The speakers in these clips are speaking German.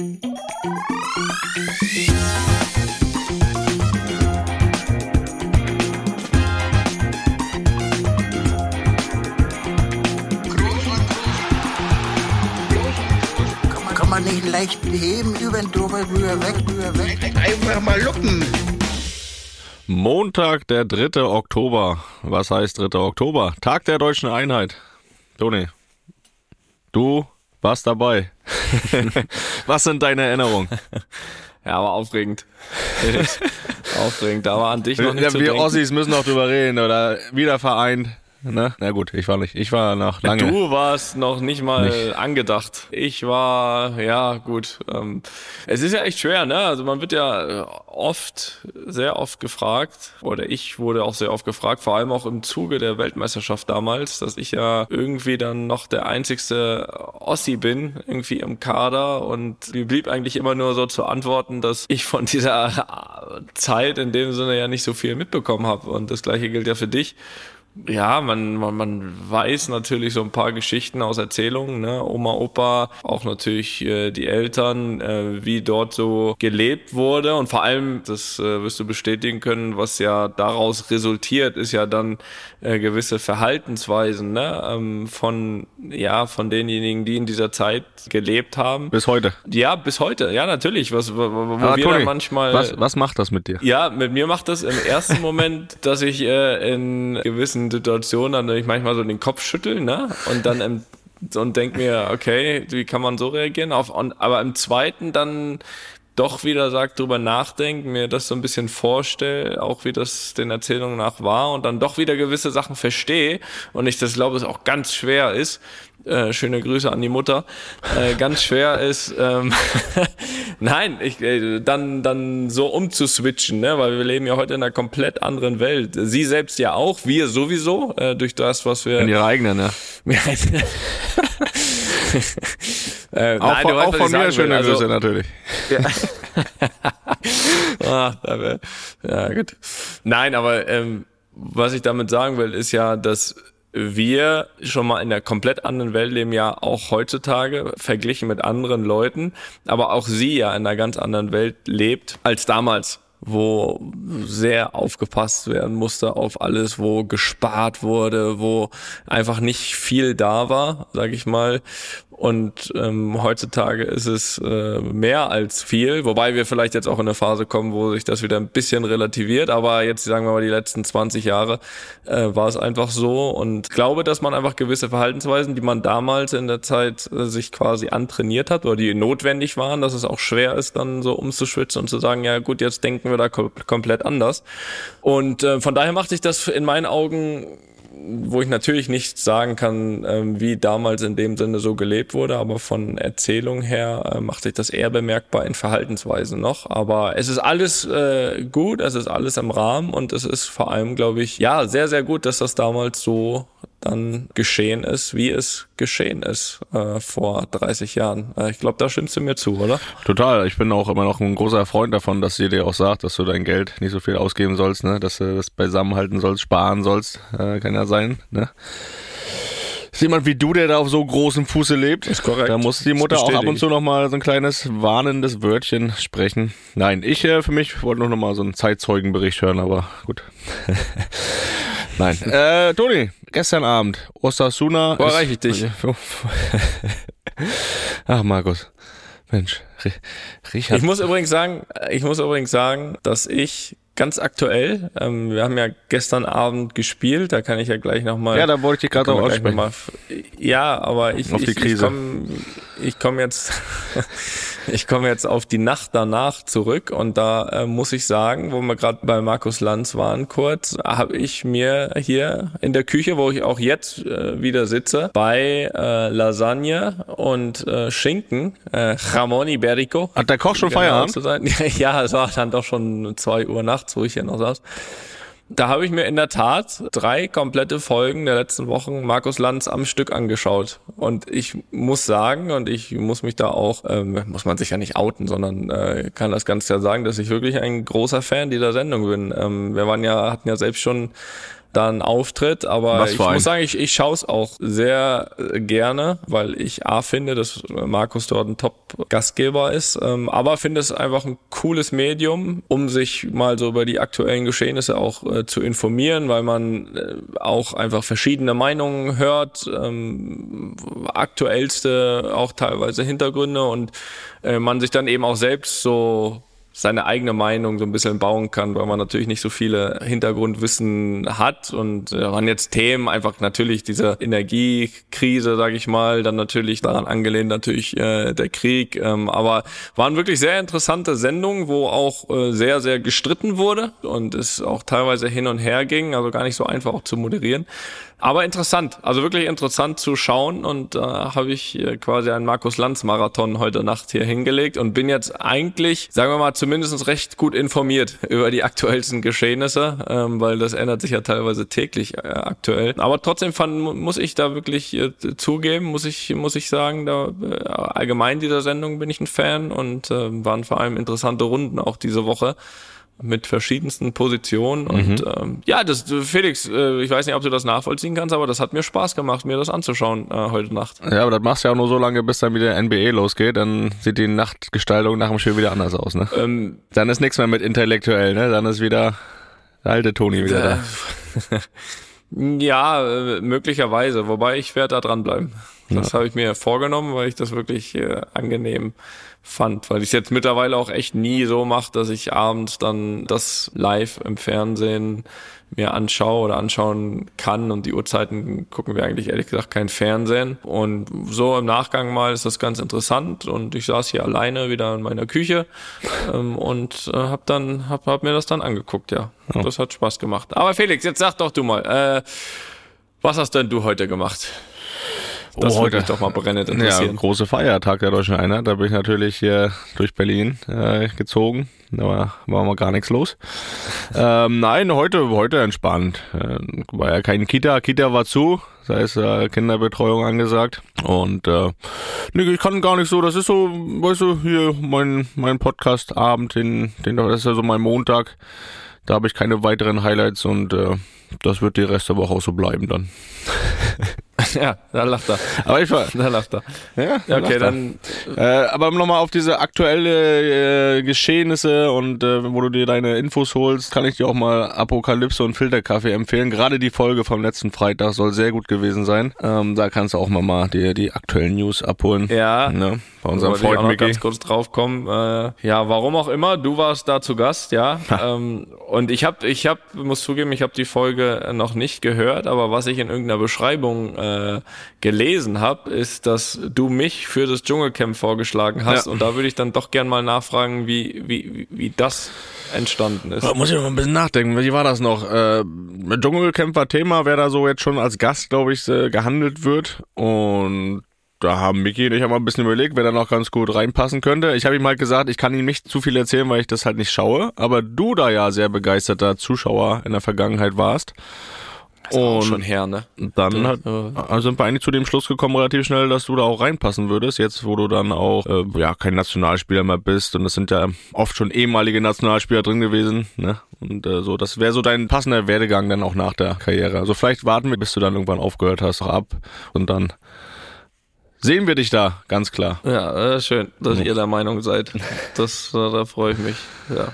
Kann man nicht leicht heben, über den drüber, rüber, weg, rüber, weg. Einfach mal luppen. Montag, der 3. Oktober. Was heißt 3. Oktober? Tag der deutschen Einheit. Toni, du warst dabei. Was sind deine Erinnerungen? Ja, aber aufregend. aufregend. Da war an dich noch nicht Ja, wir denken. Ossis müssen noch drüber reden oder wieder vereint. Ne? Na gut, ich war nicht. Ich war noch lange. Du warst noch nicht mal Nicht. angedacht. Ich war, ja, gut. Ähm, es ist ja echt schwer, ne? Also man wird ja äh, oft, sehr oft gefragt, oder ich wurde auch sehr oft gefragt, vor allem auch im Zuge der Weltmeisterschaft damals, dass ich ja irgendwie dann noch der einzigste Ossi bin, irgendwie im Kader. Und mir blieb eigentlich immer nur so zu antworten, dass ich von dieser Zeit in dem Sinne ja nicht so viel mitbekommen habe. Und das gleiche gilt ja für dich. Ja, man, man, man weiß natürlich so ein paar Geschichten aus Erzählungen, ne? Oma, Opa, auch natürlich äh, die Eltern, äh, wie dort so gelebt wurde und vor allem, das äh, wirst du bestätigen können, was ja daraus resultiert, ist ja dann äh, gewisse Verhaltensweisen, ne? Ähm, von, ja, von denjenigen, die in dieser Zeit gelebt haben. Bis heute. Ja, bis heute, ja, natürlich, was, wo, wo Aber wir Toni, manchmal. was, was macht das mit dir? Ja, mit mir macht das im ersten Moment, dass ich äh, in gewissen Situationen dann ich manchmal so den Kopf schüttel, ne? Und dann im, und denk mir, okay, wie kann man so reagieren? Auf, und, aber im zweiten dann doch wieder sagt, drüber nachdenken, mir das so ein bisschen vorstelle, auch wie das den Erzählungen nach war und dann doch wieder gewisse Sachen verstehe und ich das glaube, es auch ganz schwer ist, äh, schöne Grüße an die Mutter, äh, ganz schwer ist, ähm, nein, ich, äh, dann, dann so umzuswitchen, ne? weil wir leben ja heute in einer komplett anderen Welt. Sie selbst ja auch, wir sowieso, äh, durch das, was wir... In ihre eigene, ne? äh, Auch, nein, von, weißt, auch von mir schöne Also- Grüße natürlich. Ah, da wär, ja, gut. Nein, aber ähm, was ich damit sagen will, ist ja, dass wir schon mal in einer komplett anderen Welt leben, ja auch heutzutage, verglichen mit anderen Leuten, aber auch sie ja in einer ganz anderen Welt lebt als damals wo sehr aufgepasst werden musste auf alles, wo gespart wurde, wo einfach nicht viel da war, sag ich mal. Und ähm, heutzutage ist es äh, mehr als viel, wobei wir vielleicht jetzt auch in eine Phase kommen, wo sich das wieder ein bisschen relativiert. Aber jetzt sagen wir mal, die letzten 20 Jahre äh, war es einfach so. Und glaube, dass man einfach gewisse Verhaltensweisen, die man damals in der Zeit äh, sich quasi antrainiert hat oder die notwendig waren, dass es auch schwer ist, dann so umzuschwitzen und zu sagen, ja gut, jetzt denken wir da kom komplett anders. Und äh, von daher macht sich das in meinen Augen wo ich natürlich nicht sagen kann, ähm, wie damals in dem Sinne so gelebt wurde, aber von Erzählung her äh, macht sich das eher bemerkbar in Verhaltensweisen noch. Aber es ist alles äh, gut, es ist alles im Rahmen und es ist vor allem, glaube ich, ja, sehr, sehr gut, dass das damals so dann geschehen ist, wie es geschehen ist äh, vor 30 Jahren. Äh, ich glaube, da stimmst du mir zu, oder? Total. Ich bin auch immer noch ein großer Freund davon, dass sie dir auch sagt, dass du dein Geld nicht so viel ausgeben sollst, ne? dass du das beisammenhalten sollst, sparen sollst. Äh, kann ja sein. Ne? Ist jemand wie du, der da auf so großem Fuße lebt. Ist korrekt. Da muss die Mutter auch ab und zu nochmal so ein kleines warnendes Wörtchen sprechen. Nein, ich äh, für mich wollte nur nochmal so einen Zeitzeugenbericht hören, aber gut. Nein. Äh, Toni, gestern Abend, Osasuna. Wo erreiche ich dich? Ach, Markus. Mensch, Ri- Richard. Ich muss übrigens sagen, ich muss übrigens sagen, dass ich ganz aktuell, ähm, wir haben ja gestern Abend gespielt, da kann ich ja gleich nochmal. ja, da wollte ich dich gerade auch aussprechen. Ja, aber ich, Auf ich, ich komme ich komm jetzt, ich komme jetzt auf die Nacht danach zurück und da äh, muss ich sagen, wo wir gerade bei Markus Lanz waren kurz, habe ich mir hier in der Küche, wo ich auch jetzt äh, wieder sitze, bei äh, Lasagne und äh, Schinken, äh, Jamon Iberico, Hat der Koch schon genau Feierabend? zu sein. Ja, es war dann doch schon zwei Uhr nachts, wo ich hier noch saß. Da habe ich mir in der Tat drei komplette Folgen der letzten Wochen Markus Lanz am Stück angeschaut. Und ich muss sagen, und ich muss mich da auch, ähm, muss man sich ja nicht outen, sondern äh, kann das ganz klar sagen, dass ich wirklich ein großer Fan dieser Sendung bin. Ähm, wir waren ja, hatten ja selbst schon dann auftritt. Aber ich muss sagen, ich, ich schaue es auch sehr äh, gerne, weil ich A finde, dass Markus dort ein Top-Gastgeber ist, ähm, aber finde es einfach ein cooles Medium, um sich mal so über die aktuellen Geschehnisse auch äh, zu informieren, weil man äh, auch einfach verschiedene Meinungen hört, ähm, aktuellste auch teilweise Hintergründe und äh, man sich dann eben auch selbst so seine eigene Meinung so ein bisschen bauen kann, weil man natürlich nicht so viele Hintergrundwissen hat und äh, waren jetzt Themen einfach natürlich diese Energiekrise, sage ich mal, dann natürlich daran angelehnt natürlich äh, der Krieg, ähm, aber waren wirklich sehr interessante Sendungen, wo auch äh, sehr sehr gestritten wurde und es auch teilweise hin und her ging, also gar nicht so einfach auch zu moderieren. Aber interessant, also wirklich interessant zu schauen und da äh, habe ich äh, quasi einen Markus Lanz Marathon heute Nacht hier hingelegt und bin jetzt eigentlich, sagen wir mal, zumindest recht gut informiert über die aktuellsten Geschehnisse, ähm, weil das ändert sich ja teilweise täglich äh, aktuell. Aber trotzdem fand, muss ich da wirklich äh, zugeben, muss ich, muss ich sagen, da äh, allgemein dieser Sendung bin ich ein Fan und äh, waren vor allem interessante Runden auch diese Woche mit verschiedensten Positionen. Und ähm, ja, das Felix, äh, ich weiß nicht, ob du das nachvollziehen kannst, aber das hat mir Spaß gemacht, mir das anzuschauen äh, heute Nacht. Ja, aber das machst du ja auch nur so lange, bis dann wieder NBA losgeht. Dann sieht die Nachtgestaltung nach dem Spiel wieder anders aus, ne? Ähm, Dann ist nichts mehr mit intellektuell, ne? Dann ist wieder der alte Toni wieder da. ja, äh, möglicherweise, wobei ich werde da dranbleiben. Das habe ich mir vorgenommen, weil ich das wirklich äh, angenehm fand, weil ich es jetzt mittlerweile auch echt nie so mache, dass ich abends dann das live im Fernsehen mir anschaue oder anschauen kann und die Uhrzeiten gucken wir eigentlich ehrlich gesagt kein Fernsehen und so im Nachgang mal ist das ganz interessant und ich saß hier alleine wieder in meiner Küche ähm, und äh, habe dann hab, hab mir das dann angeguckt, ja. Ja. Das hat Spaß gemacht. Aber Felix, jetzt sag doch du mal, äh, was hast denn du heute gemacht? Das Oh, würde mich heute. doch mal brennend Ja, interessieren. große Feiertag der Deutschen Einheit. Da bin ich natürlich hier durch Berlin äh, gezogen. Da war, war mal gar nichts los. ähm, nein, heute, heute entspannt. Äh, war ja kein Kita. Kita war zu. Das heißt, äh, Kinderbetreuung angesagt. Und äh, nee, ich kann gar nicht so, das ist so, weißt du, hier mein, mein Podcast-Abend, den, den, das ist ja so mein Montag. Da habe ich keine weiteren Highlights und äh, das wird die Rest der Woche auch so bleiben dann. ja, da lacht er. Aber ich war, Da lacht er. ja, Ja, okay, dann Äh, aber um nochmal auf diese aktuelle äh, Geschehnisse und äh, wo du dir deine Infos holst, kann ich dir auch mal Apokalypse und Filterkaffee empfehlen. Gerade die Folge vom letzten Freitag soll sehr gut gewesen sein. Ähm, da kannst du auch mal, mal dir die aktuellen News abholen. Ja. Ne? Bei unserem wollte ich auch Freund noch Micky. ganz kurz drauf kommen. Äh, ja, warum auch immer, du warst da zu Gast, ja. ähm, und ich habe, ich habe, muss zugeben, ich habe die Folge noch nicht gehört, aber was ich in irgendeiner Beschreibung äh, gelesen habe, ist, dass du mich für das Dschungelcamp vorgeschlagen hast. Ja. Und da würde ich dann doch gern mal nachfragen, wie, wie, wie das entstanden ist. Da muss ich noch ein bisschen nachdenken. Wie war das noch? Äh, Dschungelcamp war Thema, wer da so jetzt schon als Gast, glaube ich, äh, gehandelt wird. Und da haben Micky und ich haben mal ein bisschen überlegt, wer da noch ganz gut reinpassen könnte. Ich habe ihm halt gesagt, ich kann ihm nicht zu viel erzählen, weil ich das halt nicht schaue. Aber du da ja sehr begeisterter Zuschauer in der Vergangenheit warst. Auch Und schon her, ne? dann hat, Ja. also sind wir eigentlich zu dem Schluss gekommen, relativ schnell, dass du da auch reinpassen würdest, jetzt wo du dann auch äh, ja kein Nationalspieler mehr bist und es sind ja oft schon ehemalige Nationalspieler drin gewesen, ne? Und äh, so, das wäre so dein passender Werdegang dann auch nach der Karriere. Also vielleicht warten wir, bis du dann irgendwann aufgehört hast, auch ab und dann sehen wir dich da, ganz klar. Ja, äh, schön, dass ihr der Meinung seid. Das, äh, da freue ich mich. Ja.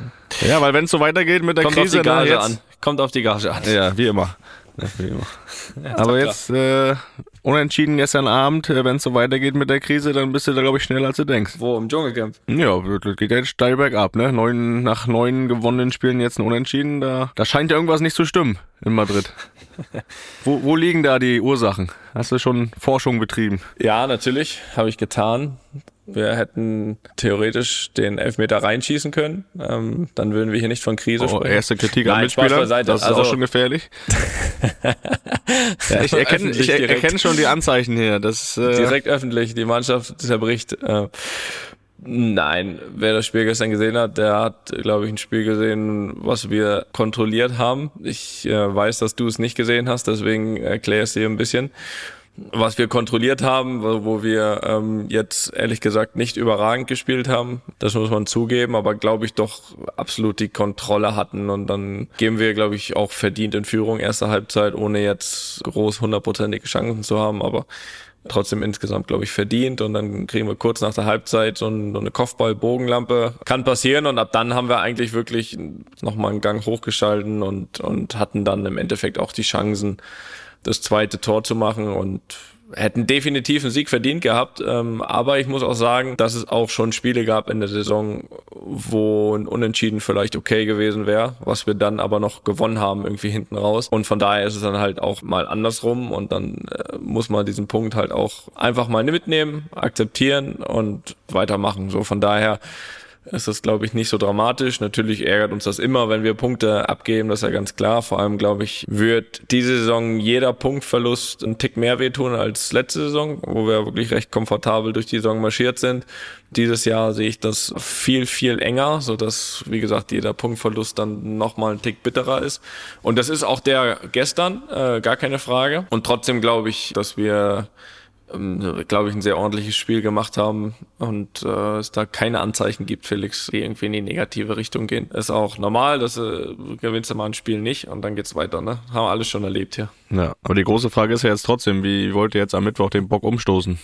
Ja, weil wenn es so weitergeht mit der Kommt auf Krise, die Gage ne, jetzt, an. Kommt auf die Gage an. Ja, wie immer. Ja, immer. Aber jetzt äh, unentschieden gestern Abend, äh, wenn es so weitergeht mit der Krise, dann bist du da, glaube ich, schneller als du denkst. Wo? Im Dschungelcamp? Ja, das geht ja jetzt steil bergab, ne? Neun, nach neun gewonnenen Spielen jetzt ein Unentschieden, da, da scheint ja irgendwas nicht zu stimmen in Madrid. wo, wo liegen da die Ursachen? Hast du schon Forschung betrieben? Ja, natürlich, habe ich getan. Wir hätten theoretisch den Elfmeter reinschießen können. Ähm, dann würden wir hier nicht von Krise Oh, sprechen. erste Kritik an Nein, Spaß Mitspieler, das ist Also- auch schon gefährlich. ja, ich erkenne ich er- erkenne schon die Anzeichen hier. Das, äh, Direkt öffentlich, die Mannschaft zerbricht. Äh, nein, wer das Spiel gestern gesehen hat, der hat, glaube ich, ein Spiel gesehen, was wir kontrolliert haben. Ich äh, weiß, dass du es nicht gesehen hast, deswegen erkläre es dir ein bisschen. Was wir kontrolliert haben, wo, wir ähm, jetzt ehrlich gesagt nicht überragend gespielt haben. Das muss man zugeben, aber glaube ich doch absolut die Kontrolle hatten und dann gehen wir, glaube ich, auch verdient in Führung erste Halbzeit, ohne jetzt groß hundertprozentige Chancen zu haben, aber trotzdem insgesamt, glaube ich, verdient. Und dann kriegen wir kurz nach der Halbzeit so, eine Kopfball-Bogenlampe. Kann passieren. Und ab dann haben wir eigentlich wirklich nochmal einen Gang hochgeschalten und, und hatten dann im Endeffekt auch die Chancen, das zweite Tor zu machen. Und hätten definitiv einen Sieg verdient gehabt. Ähm, aber ich muss auch sagen, dass es auch schon Spiele gab in der Saison, wo ein Unentschieden vielleicht okay gewesen wäre, was wir dann aber noch gewonnen haben, irgendwie hinten raus. Und von daher ist es dann halt auch mal andersrum und dann äh, muss man diesen Punkt halt auch einfach mal mitnehmen, akzeptieren und weitermachen. So von daher ist das, glaube ich, nicht so dramatisch. Natürlich ärgert uns das immer, wenn wir Punkte abgeben, das ist ja ganz klar. Vor allem, glaube ich, wird diese Saison jeder Punktverlust einen Tick mehr wehtun als letzte Saison, wo wir wirklich recht komfortabel durch die Saison marschiert sind. Dieses Jahr sehe ich das viel, viel enger, so dass, wie gesagt, jeder Punktverlust dann nochmal ein Tick bitterer ist. Und das ist auch der gestern, äh, gar keine Frage. Und trotzdem glaube ich, dass wir glaube ich, ein sehr ordentliches Spiel gemacht haben und äh, es da keine Anzeichen gibt, Felix, die irgendwie in die negative Richtung gehen. Ist auch normal, dass äh, gewinnst du mal ein Spiel nicht und dann geht's weiter, ne? Haben wir alles schon erlebt hier. Ja, aber die große Frage ist ja jetzt trotzdem, wie wollt ihr jetzt am Mittwoch den Bock umstoßen?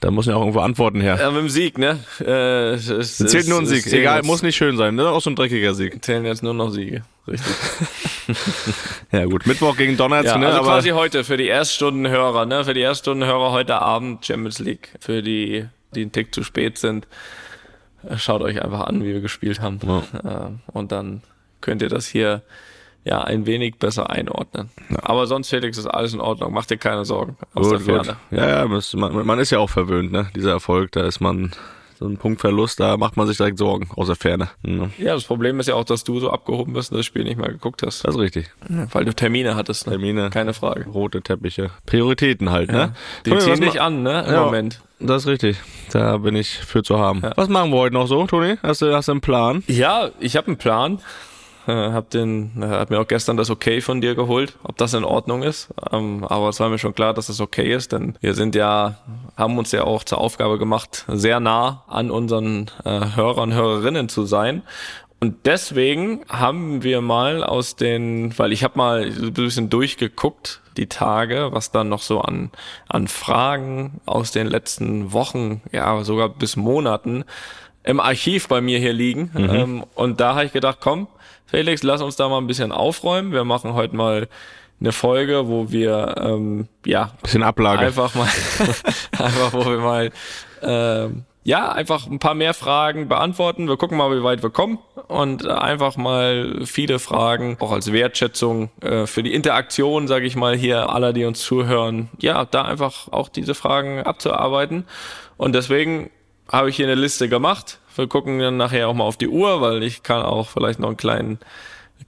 Da müssen ja auch irgendwo Antworten her. Ja, mit dem Sieg, ne? Äh, es, es zählt nur ein Sieg. Egal, muss nicht schön sein, ne? Auch so ein dreckiger Sieg. Zählen jetzt nur noch Siege. Richtig. ja gut, Mittwoch gegen Donnerstag, ja, ne? Also quasi heute für die Erststundenhörer, ne? Für die Erststundenhörer heute Abend Champions League. Für die, die einen Tick zu spät sind, äh, schaut euch einfach an, wie wir gespielt haben. Ja. Äh, und dann könnt ihr das hier ja ein wenig besser einordnen. Ja. Aber sonst, Felix, ist alles in Ordnung. Mach dir keine Sorgen aus gut, der Ferne. Gut. Ja, ja, man, man ist ja auch verwöhnt, ne? Dieser Erfolg, da ist man so ein Punktverlust, da macht man sich direkt Sorgen aus der Ferne. Mhm. Ja, das Problem ist ja auch, dass du so abgehoben bist und das Spiel nicht mehr geguckt hast. Das ist richtig. Ja, weil du Termine hattest. Ne? Termine. Keine Frage. Rote Teppiche. Prioritäten halt, ne? Die Toni, ziehen dich an, ne? Im ja, Moment. Das ist richtig. Da bin ich für zu haben. Ja. Was machen wir heute noch so, Toni? Hast du, hast du einen Plan? Ja, ich habe einen Plan. Äh, hab den, äh, hab mir auch gestern das Okay von dir geholt, ob das in Ordnung ist. Ähm, aber es war mir schon klar, dass das okay ist, denn wir sind ja, haben uns ja auch zur Aufgabe gemacht, sehr nah an unseren äh, Hörern, Hörerinnen zu sein. Und deswegen haben wir mal aus den, weil ich habe mal ein bisschen durchgeguckt, die Tage, was dann noch so an, an Fragen aus den letzten Wochen, ja sogar bis Monaten im Archiv bei mir hier liegen. Mhm. Ähm, und da habe ich gedacht, komm, Felix, lass uns da mal ein bisschen aufräumen. Wir machen heute mal eine Folge, wo wir ähm, ja bisschen Ablage einfach mal einfach wo wir mal ähm, ja einfach ein paar mehr Fragen beantworten. Wir gucken mal, wie weit wir kommen und einfach mal viele Fragen auch als Wertschätzung äh, für die Interaktion, sage ich mal hier aller, die uns zuhören. Ja, da einfach auch diese Fragen abzuarbeiten und deswegen habe ich hier eine Liste gemacht. Wir gucken dann nachher auch mal auf die Uhr, weil ich kann auch vielleicht noch einen kleinen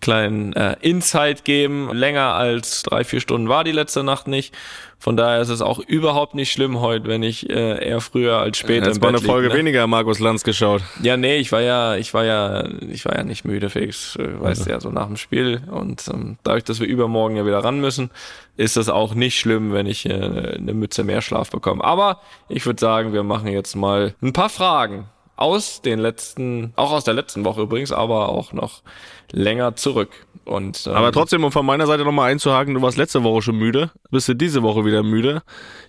kleinen äh, Insight geben. Länger als drei, vier Stunden war die letzte Nacht nicht. Von daher ist es auch überhaupt nicht schlimm heute, wenn ich äh, eher früher als später Jetzt im Bett eine Folge lieg, ne? weniger Markus Lanz geschaut. Ja, nee, ich war ja, ich war ja, ich war ja nicht müde, Felix, äh, weißt du ja, so nach dem Spiel. Und ähm, dadurch, dass wir übermorgen ja wieder ran müssen, ist das auch nicht schlimm, wenn ich äh, eine Mütze mehr Schlaf bekomme. Aber ich würde sagen, wir machen jetzt mal ein paar Fragen aus den letzten, auch aus der letzten Woche übrigens, aber auch noch länger zurück. Und, ähm, aber trotzdem, um von meiner Seite nochmal einzuhaken, du warst letzte Woche schon müde, bist du diese Woche wieder müde.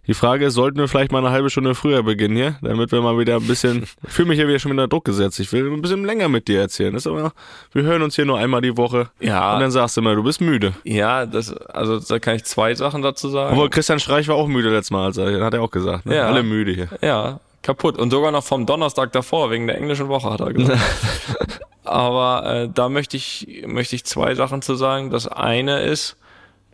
Die Frage ist, sollten wir vielleicht mal eine halbe Stunde früher beginnen hier, damit wir mal wieder ein bisschen, ich fühle mich ja wieder schon wieder Druck gesetzt. Ich will ein bisschen länger mit dir erzählen. Das ist aber, wir hören uns hier nur einmal die Woche. Ja. Und dann sagst du immer, du bist müde. Ja, das, also da kann ich zwei Sachen dazu sagen. Obwohl Christian Streich war auch müde letztes Mal, also, hat er auch gesagt. Ne? Ja. Alle müde hier. Ja, kaputt. Und sogar noch vom Donnerstag davor, wegen der englischen Woche, hat er gesagt. Aber äh, da möchte ich, möchte ich zwei Sachen zu sagen. Das eine ist,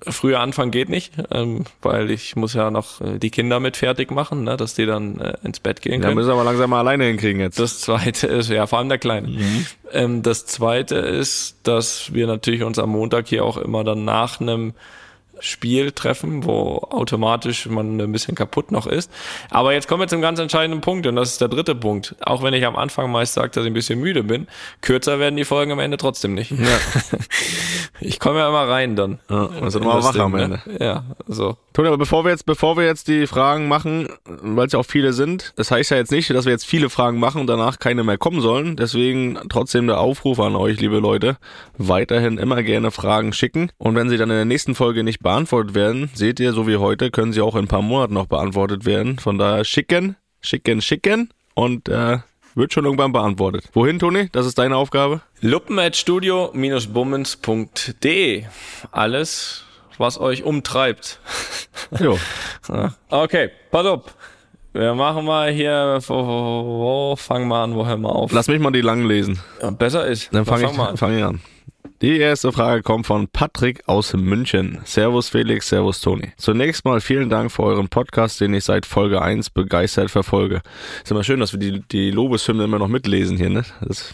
früher anfangen geht nicht, ähm, weil ich muss ja noch äh, die Kinder mit fertig machen, ne, dass die dann äh, ins Bett gehen können. Ja, müssen wir langsam mal alleine hinkriegen jetzt. Das zweite ist, ja, vor allem der Kleine. Mhm. Ähm, das zweite ist, dass wir natürlich uns am Montag hier auch immer dann nach einem Spiel treffen, wo automatisch man ein bisschen kaputt noch ist. Aber jetzt kommen wir zum ganz entscheidenden Punkt und das ist der dritte Punkt. Auch wenn ich am Anfang meist sage, dass ich ein bisschen müde bin, kürzer werden die Folgen am Ende trotzdem nicht. Ja. ich komme ja immer rein dann. Ja, also nochmal wach am ne? Ende. Ja, so. Toni, aber bevor wir jetzt, bevor wir jetzt die Fragen machen, weil es ja auch viele sind, das heißt ja jetzt nicht, dass wir jetzt viele Fragen machen und danach keine mehr kommen sollen. Deswegen trotzdem der Aufruf an euch, liebe Leute, weiterhin immer gerne Fragen schicken. Und wenn sie dann in der nächsten Folge nicht beantwortet werden, seht ihr, so wie heute, können sie auch in ein paar Monaten noch beantwortet werden. Von daher schicken, schicken, schicken und äh, wird schon irgendwann beantwortet. Wohin, Toni? Das ist deine Aufgabe? Luppen.studio-bummens.de Alles, was euch umtreibt. Jo. okay, pass auf. Wir machen mal hier, wo, wo, wo fangen wir an, wo hören wir auf? Lass mich mal die lang lesen. Ja, besser ist. Dann fange ich, fang ich an. Die erste Frage kommt von Patrick aus München. Servus Felix, Servus Toni. Zunächst mal vielen Dank für euren Podcast, den ich seit Folge 1 begeistert verfolge. Ist immer schön, dass wir die, die Lobeshymne immer noch mitlesen hier, ne? Das ist,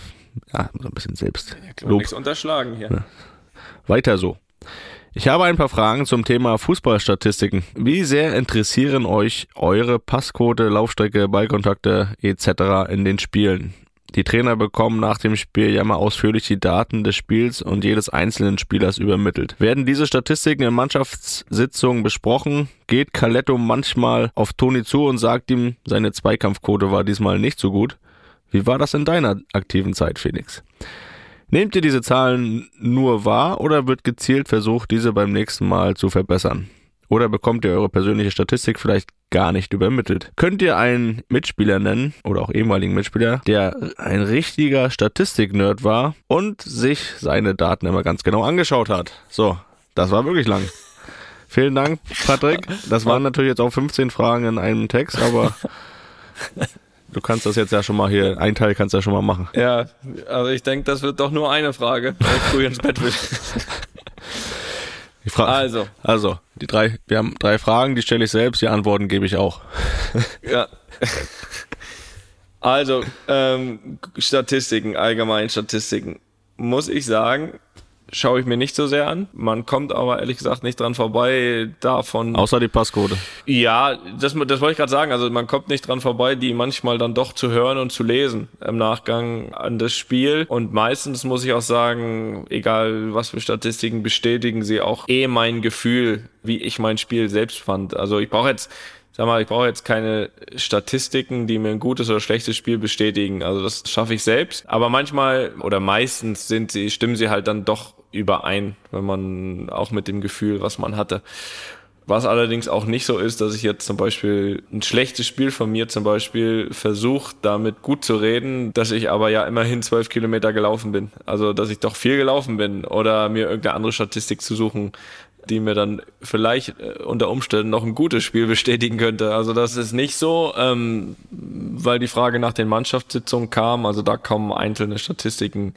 ja, so ein bisschen selbst. Lob. Nichts unterschlagen hier. Ja. Weiter so. Ich habe ein paar Fragen zum Thema Fußballstatistiken. Wie sehr interessieren euch eure Passquote, Laufstrecke, Ballkontakte etc. in den Spielen? Die Trainer bekommen nach dem Spiel ja mal ausführlich die Daten des Spiels und jedes einzelnen Spielers übermittelt. Werden diese Statistiken in Mannschaftssitzungen besprochen, geht Caletto manchmal auf Toni zu und sagt ihm, seine Zweikampfquote war diesmal nicht so gut. Wie war das in deiner aktiven Zeit, Felix? Nehmt ihr diese Zahlen nur wahr oder wird gezielt versucht, diese beim nächsten Mal zu verbessern? Oder bekommt ihr eure persönliche Statistik vielleicht gar nicht übermittelt? Könnt ihr einen Mitspieler nennen oder auch ehemaligen Mitspieler, der ein richtiger Statistik-Nerd war und sich seine Daten immer ganz genau angeschaut hat? So, das war wirklich lang. Vielen Dank, Patrick. Das waren natürlich jetzt auch 15 Fragen in einem Text, aber du kannst das jetzt ja schon mal hier, ein Teil kannst du ja schon mal machen. Ja, also ich denke, das wird doch nur eine Frage, wenn ich früh ins Bett will. also. Also, die drei, wir haben drei Fragen, die stelle ich selbst, die Antworten gebe ich auch. ja. Also, ähm, Statistiken, allgemein Statistiken. Muss ich sagen, schaue ich mir nicht so sehr an. Man kommt aber ehrlich gesagt nicht dran vorbei davon. Außer die Passcode. Ja, das, das wollte ich gerade sagen. Also man kommt nicht dran vorbei, die manchmal dann doch zu hören und zu lesen im Nachgang an das Spiel. Und meistens muss ich auch sagen, egal was für Statistiken bestätigen sie auch eh mein Gefühl, wie ich mein Spiel selbst fand. Also ich brauche jetzt sag mal, ich brauche jetzt keine Statistiken, die mir ein gutes oder schlechtes Spiel bestätigen. Also das schaffe ich selbst. Aber manchmal oder meistens sind sie, stimmen sie halt dann doch überein, wenn man auch mit dem Gefühl, was man hatte. Was allerdings auch nicht so ist, dass ich jetzt zum Beispiel ein schlechtes Spiel von mir zum Beispiel versuche, damit gut zu reden, dass ich aber ja immerhin zwölf Kilometer gelaufen bin. Also, dass ich doch viel gelaufen bin oder mir irgendeine andere Statistik zu suchen, die mir dann vielleicht äh, unter Umständen noch ein gutes Spiel bestätigen könnte. Also das ist nicht so, ähm, weil die Frage nach den Mannschaftssitzungen kam. Also da kommen einzelne Statistiken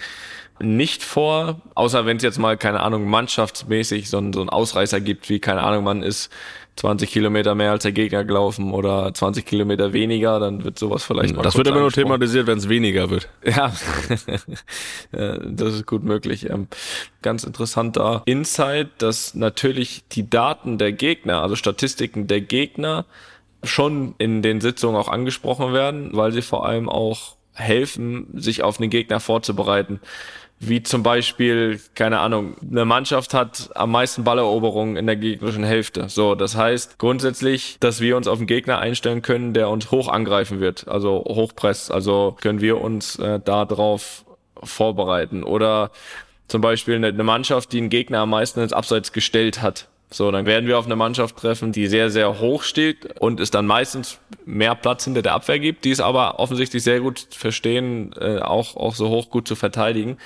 nicht vor, außer wenn es jetzt mal, keine Ahnung, mannschaftsmäßig so ein, so ein Ausreißer gibt, wie, keine Ahnung, man ist 20 Kilometer mehr als der Gegner gelaufen oder 20 Kilometer weniger, dann wird sowas vielleicht mal Das wird immer nur thematisiert, wenn es weniger wird. Ja, das ist gut möglich. Ähm, ganz interessanter Insight, dass natürlich die Daten der Gegner, also Statistiken der Gegner, schon in den Sitzungen auch angesprochen werden, weil sie vor allem auch helfen, sich auf den Gegner vorzubereiten wie zum Beispiel, keine Ahnung, eine Mannschaft hat am meisten Balleroberungen in der gegnerischen Hälfte. So, das heißt grundsätzlich, dass wir uns auf einen Gegner einstellen können, der uns hoch angreifen wird, also hochpresst. Also können wir uns äh, da drauf vorbereiten. Oder zum Beispiel eine, eine Mannschaft, die einen Gegner am meisten ins Abseits gestellt hat. So, dann werden wir auf eine Mannschaft treffen, die sehr, sehr hoch steht und es dann meistens mehr Platz hinter der Abwehr gibt, die es aber offensichtlich sehr gut verstehen, äh, auch, auch so hoch gut zu verteidigen.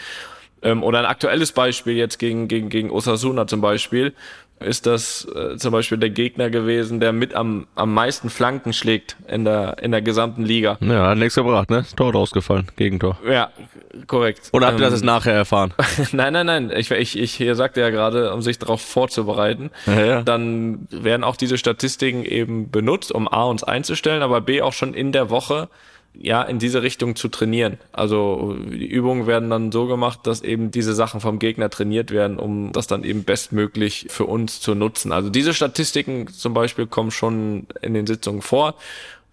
Ähm, oder ein aktuelles Beispiel jetzt gegen, gegen, gegen Osasuna zum Beispiel, ist das äh, zum Beispiel der Gegner gewesen, der mit am, am meisten Flanken schlägt in der, in der gesamten Liga. Ja, hat nichts gebracht, ne? Tor ausgefallen, Gegentor. Ja, korrekt. Oder habt ihr ähm, das jetzt nachher erfahren? nein, nein, nein. Ich, ich, ich hier sagte ja gerade, um sich darauf vorzubereiten, ja, ja. dann werden auch diese Statistiken eben benutzt, um A uns einzustellen, aber B auch schon in der Woche ja, in diese Richtung zu trainieren. Also die Übungen werden dann so gemacht, dass eben diese Sachen vom Gegner trainiert werden, um das dann eben bestmöglich für uns zu nutzen. Also diese Statistiken zum Beispiel kommen schon in den Sitzungen vor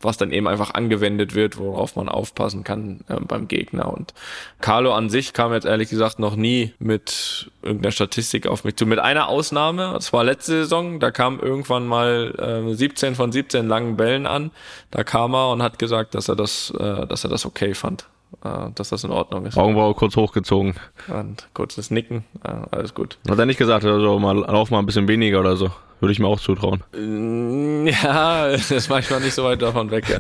was dann eben einfach angewendet wird, worauf man aufpassen kann äh, beim Gegner. Und Carlo an sich kam jetzt ehrlich gesagt noch nie mit irgendeiner Statistik auf mich zu. Mit einer Ausnahme, das war letzte Saison, da kam irgendwann mal äh, 17 von 17 langen Bällen an. Da kam er und hat gesagt, dass er das, äh, dass er das okay fand äh, dass das in Ordnung ist. Augenbraue kurz hochgezogen. Und kurzes Nicken, äh, alles gut. Hat er nicht gesagt, also mal, lauf mal ein bisschen weniger oder so? Würde ich mir auch zutrauen. Mm, ja, das ist manchmal nicht so weit davon weg. Ja,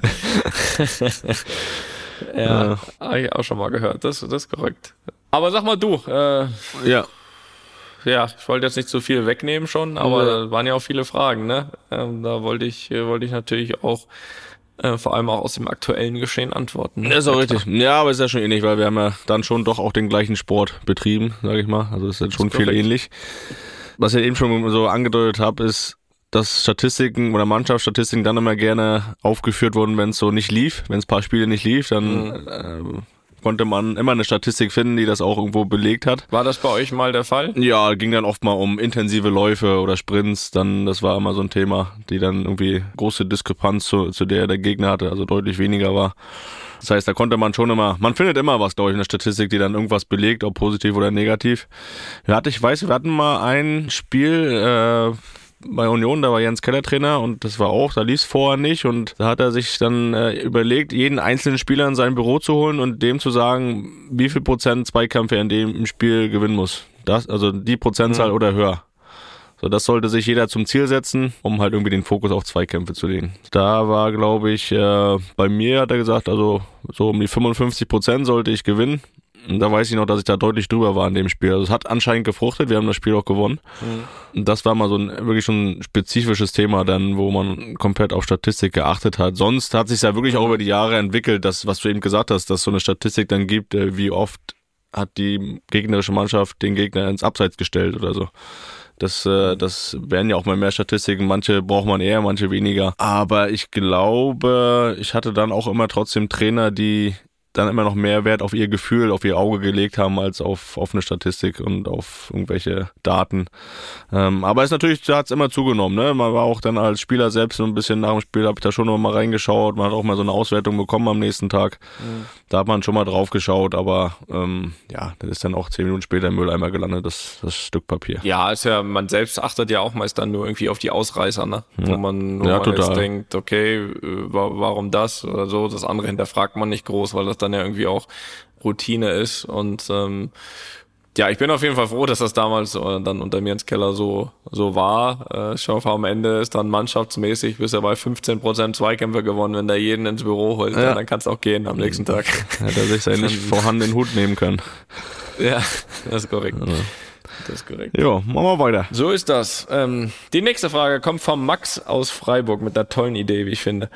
ja, ja. habe ich auch schon mal gehört. Das, das ist korrekt. Aber sag mal du. Äh, ja. Ja, ich wollte jetzt nicht zu viel wegnehmen schon, aber ja. waren ja auch viele Fragen. Ne? Ähm, da wollte ich, wollte ich natürlich auch äh, vor allem auch aus dem aktuellen Geschehen antworten. Ist auch richtig. Ja, aber ist ja schon ähnlich, weil wir haben ja dann schon doch auch den gleichen Sport betrieben, sage ich mal. Also ist jetzt schon ist viel ähnlich. Was ich eben schon so angedeutet habe, ist, dass Statistiken oder Mannschaftsstatistiken dann immer gerne aufgeführt wurden, wenn es so nicht lief, wenn es paar Spiele nicht lief, dann mhm. äh, konnte man immer eine Statistik finden, die das auch irgendwo belegt hat. War das bei euch mal der Fall? Ja, ging dann oft mal um intensive Läufe oder Sprints, dann das war immer so ein Thema, die dann irgendwie große Diskrepanz zu, zu der der Gegner hatte, also deutlich weniger war. Das heißt, da konnte man schon immer, man findet immer was, glaube ich, in der Statistik, die dann irgendwas belegt, ob positiv oder negativ. Hatten, ich weiß, wir hatten mal ein Spiel äh, bei Union, da war Jens Keller Trainer und das war auch, da lief es vorher nicht und da hat er sich dann äh, überlegt, jeden einzelnen Spieler in sein Büro zu holen und dem zu sagen, wie viel Prozent Zweikämpfe er in dem Spiel gewinnen muss. Das, also die Prozentzahl mhm. oder höher. So, das sollte sich jeder zum Ziel setzen, um halt irgendwie den Fokus auf Zweikämpfe zu legen. Da war, glaube ich, äh, bei mir hat er gesagt, also so um die 55 Prozent sollte ich gewinnen. Und da weiß ich noch, dass ich da deutlich drüber war in dem Spiel. Also es hat anscheinend gefruchtet, wir haben das Spiel auch gewonnen. Mhm. Und das war mal so ein wirklich schon ein spezifisches Thema dann, wo man komplett auf Statistik geachtet hat. Sonst hat sich ja wirklich auch über die Jahre entwickelt, dass, was du eben gesagt hast, dass so eine Statistik dann gibt, äh, wie oft hat die gegnerische Mannschaft den Gegner ins Abseits gestellt oder so. Das, äh, das werden ja auch mal mehr Statistiken. Manche braucht man eher, manche weniger. Aber ich glaube, ich hatte dann auch immer trotzdem Trainer, die dann immer noch mehr Wert auf ihr Gefühl, auf ihr Auge gelegt haben, als auf, auf eine Statistik und auf irgendwelche Daten. Ähm, aber es ist natürlich, da hat es immer zugenommen. Ne? Man war auch dann als Spieler selbst so ein bisschen nach dem Spiel, habe ich da schon noch mal reingeschaut. Man hat auch mal so eine Auswertung bekommen am nächsten Tag. Mhm. Da hat man schon mal drauf geschaut, aber ähm, ja, das ist dann auch zehn Minuten später im Mülleimer gelandet, das, das Stück Papier. Ja, ist ja, man selbst achtet ja auch meist dann nur irgendwie auf die Ausreißer, ne? Ja. Wo man, wo ja, man jetzt denkt, okay, äh, warum das oder so, das andere hinterfragt man nicht groß, weil das dann ja irgendwie auch Routine ist und ähm, ja, ich bin auf jeden Fall froh, dass das damals äh, dann unter mir ins Keller so, so war. Äh, hoffe, am Ende ist dann mannschaftsmäßig bis er bei 15 Prozent Zweikämpfe gewonnen, wenn der jeden ins Büro holt. Ja. Dann kann es auch gehen am nächsten Tag. Hätte er sich seinen nicht vorhandenen Hut nehmen können. Ja, das ist korrekt. Ja. Das ist korrekt. Ja, machen wir weiter. So ist das. Ähm, die nächste Frage kommt vom Max aus Freiburg mit einer tollen Idee, wie ich finde.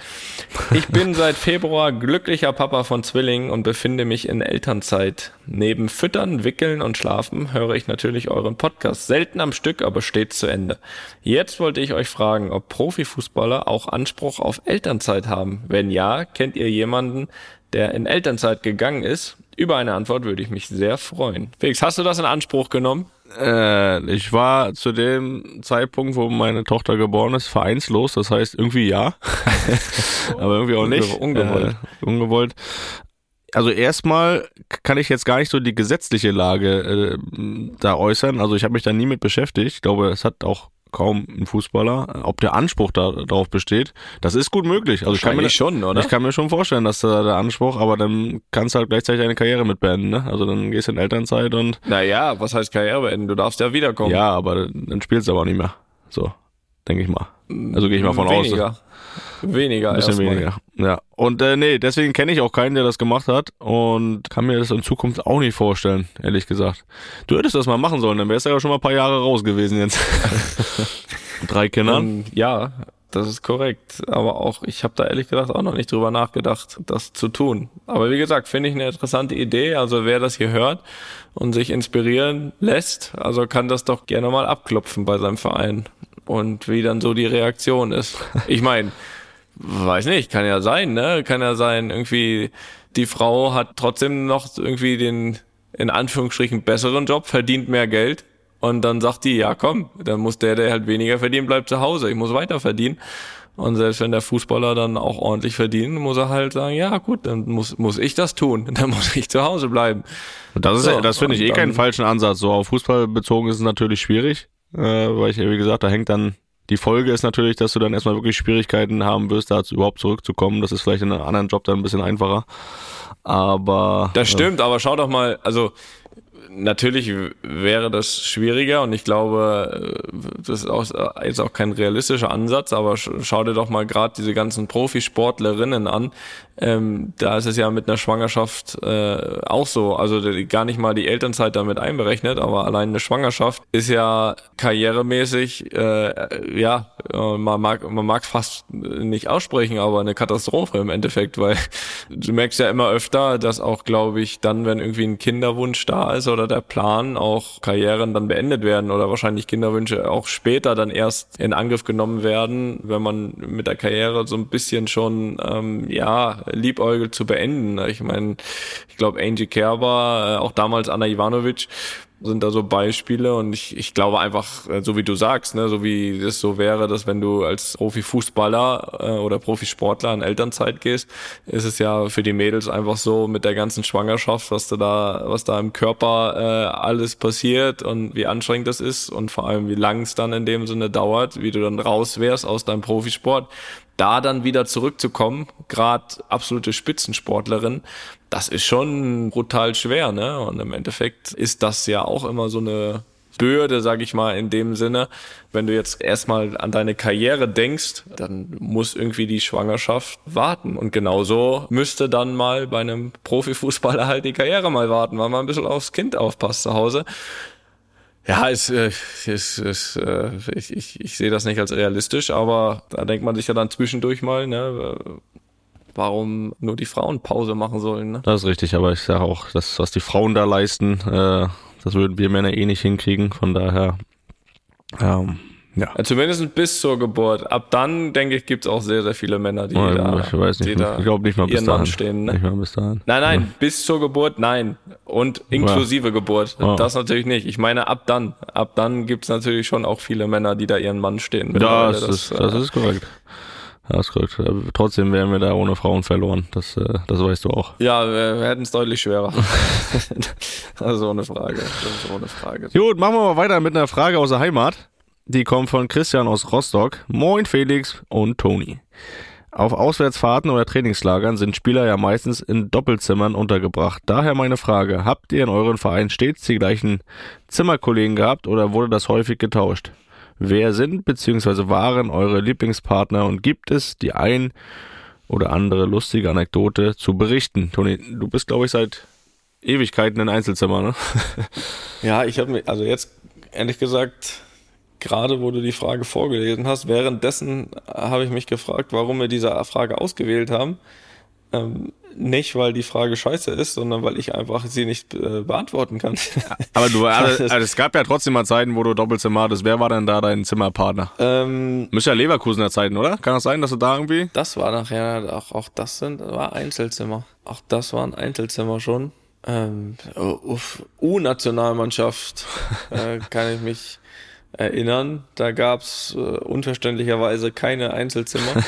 Ich bin seit Februar glücklicher Papa von Zwillingen und befinde mich in Elternzeit. Neben Füttern, Wickeln und Schlafen höre ich natürlich euren Podcast. Selten am Stück, aber stets zu Ende. Jetzt wollte ich euch fragen, ob Profifußballer auch Anspruch auf Elternzeit haben. Wenn ja, kennt ihr jemanden, der in Elternzeit gegangen ist? Über eine Antwort würde ich mich sehr freuen. Felix, hast du das in Anspruch genommen? Äh, ich war zu dem Zeitpunkt, wo meine Tochter geboren ist, vereinslos. Das heißt irgendwie ja, aber irgendwie auch nicht. Ungewollt. Äh, ungewollt. Also erstmal kann ich jetzt gar nicht so die gesetzliche Lage äh, da äußern. Also ich habe mich da nie mit beschäftigt. Ich glaube, es hat auch kaum ein Fußballer. Ob der Anspruch da, darauf besteht, das ist gut möglich. Also ich kann mir schon, oder? Ich kann mir schon vorstellen, dass da der Anspruch, aber dann kannst du halt gleichzeitig deine Karriere mit beenden, ne? Also dann gehst du in Elternzeit und. Naja, was heißt Karriere beenden? Du darfst ja wiederkommen. Ja, aber dann spielst du aber auch nicht mehr. So, denke ich mal. Also gehe ich mal von weniger. aus. Weniger. Ein bisschen weniger. Ja. Und äh, nee, deswegen kenne ich auch keinen, der das gemacht hat und kann mir das in Zukunft auch nicht vorstellen, ehrlich gesagt. Du hättest das mal machen sollen, dann wärst du ja schon mal ein paar Jahre raus gewesen jetzt. Drei Kindern. Um, ähm, ja, das ist korrekt. Aber auch, ich habe da ehrlich gesagt auch noch nicht drüber nachgedacht, das zu tun. Aber wie gesagt, finde ich eine interessante Idee. Also wer das hier hört und sich inspirieren lässt, also kann das doch gerne mal abklopfen bei seinem Verein. Und wie dann so die Reaktion ist. Ich meine, weiß nicht, kann ja sein, ne? Kann ja sein, irgendwie die Frau hat trotzdem noch irgendwie den in Anführungsstrichen besseren Job, verdient mehr Geld und dann sagt die, ja komm, dann muss der, der halt weniger verdient, bleibt zu Hause, ich muss weiter verdienen. Und selbst wenn der Fußballer dann auch ordentlich verdient, muss er halt sagen, ja gut, dann muss, muss ich das tun, dann muss ich zu Hause bleiben. Und das ist, so, das finde ich eh keinen falschen Ansatz. So auf Fußball bezogen ist es natürlich schwierig, äh, weil ich, wie gesagt, da hängt dann die Folge ist natürlich, dass du dann erstmal wirklich Schwierigkeiten haben wirst, da überhaupt zurückzukommen. Das ist vielleicht in einem anderen Job dann ein bisschen einfacher. Aber. Das stimmt, äh, aber schau doch mal, also natürlich wäre das schwieriger und ich glaube, das ist auch, jetzt auch kein realistischer Ansatz, aber schau dir doch mal gerade diese ganzen Profisportlerinnen an. Ähm, da ist es ja mit einer Schwangerschaft äh, auch so. Also gar nicht mal die Elternzeit damit einberechnet, aber allein eine Schwangerschaft ist ja karrieremäßig, äh, ja, man mag man mag fast nicht aussprechen, aber eine Katastrophe im Endeffekt, weil du merkst ja immer öfter, dass auch, glaube ich, dann, wenn irgendwie ein Kinderwunsch da ist oder der Plan, auch Karrieren dann beendet werden oder wahrscheinlich Kinderwünsche auch später dann erst in Angriff genommen werden, wenn man mit der Karriere so ein bisschen schon, ähm, ja, liebäugelt zu beenden. Ich meine, ich glaube, Angie Kerber, äh, auch damals Anna Ivanovic, sind da so Beispiele und ich, ich glaube einfach, äh, so wie du sagst, ne, so wie das so wäre, dass wenn du als Profifußballer äh, oder Profisportler in Elternzeit gehst, ist es ja für die Mädels einfach so mit der ganzen Schwangerschaft, was du da, was da im Körper äh, alles passiert und wie anstrengend das ist und vor allem wie lang es dann in dem Sinne dauert, wie du dann raus wärst aus deinem Profisport da dann wieder zurückzukommen, gerade absolute Spitzensportlerin, das ist schon brutal schwer, ne? Und im Endeffekt ist das ja auch immer so eine Bürde, sag ich mal, in dem Sinne. Wenn du jetzt erstmal an deine Karriere denkst, dann muss irgendwie die Schwangerschaft warten. Und genauso müsste dann mal bei einem Profifußballer halt die Karriere mal warten, weil man ein bisschen aufs Kind aufpasst zu Hause. Ja, äh, es, es, äh, ich, ich, ich sehe das nicht als realistisch, aber da denkt man sich ja dann zwischendurch mal, ne, warum nur die Frauen Pause machen sollen. Ne? Das ist richtig, aber ich sage auch, das, was die Frauen da leisten, äh, das würden wir Männer eh nicht hinkriegen. Von daher, ähm, ja. ja. Zumindest bis zur Geburt. Ab dann, denke ich, gibt es auch sehr, sehr viele Männer, die ja, da, ich weiß nicht, da ich glaube nicht mal bis dahin. stehen. Ne? Nicht mal bis dahin. Nein, nein, ja. bis zur Geburt, nein. Und inklusive Geburt. Das natürlich nicht. Ich meine, ab dann. Ab dann gibt es natürlich schon auch viele Männer, die da ihren Mann stehen. Das, das, ist, das äh, ist korrekt. Ja, ist korrekt. Trotzdem wären wir da ohne Frauen verloren. Das, äh, das weißt du auch. Ja, wir, wir hätten es deutlich schwerer. also ohne Frage. Das ist ohne Frage. Gut, machen wir mal weiter mit einer Frage aus der Heimat. Die kommt von Christian aus Rostock. Moin Felix und Toni. Auf Auswärtsfahrten oder Trainingslagern sind Spieler ja meistens in Doppelzimmern untergebracht. Daher meine Frage, habt ihr in euren Verein stets die gleichen Zimmerkollegen gehabt oder wurde das häufig getauscht? Wer sind bzw. waren eure Lieblingspartner und gibt es die ein oder andere lustige Anekdote zu berichten? Toni, du bist, glaube ich, seit Ewigkeiten in Einzelzimmer, ne? ja, ich habe mir, also jetzt ehrlich gesagt, gerade wo du die Frage vorgelesen hast, währenddessen habe ich mich gefragt, warum wir diese Frage ausgewählt haben. Ähm, nicht, weil die Frage scheiße ist, sondern weil ich einfach sie nicht äh, beantworten kann. Aber du, also, also, es gab ja trotzdem mal Zeiten, wo du Doppelzimmer hattest. Wer war denn da dein Zimmerpartner? Ähm, Müsste ja Leverkusener Zeiten, oder? Kann das sein, dass du da irgendwie? Das war nachher, auch, auch das sind, war Einzelzimmer. Auch das waren Einzelzimmer schon. Ähm, U-Nationalmannschaft äh, kann ich mich erinnern. Da gab's äh, unverständlicherweise keine Einzelzimmer.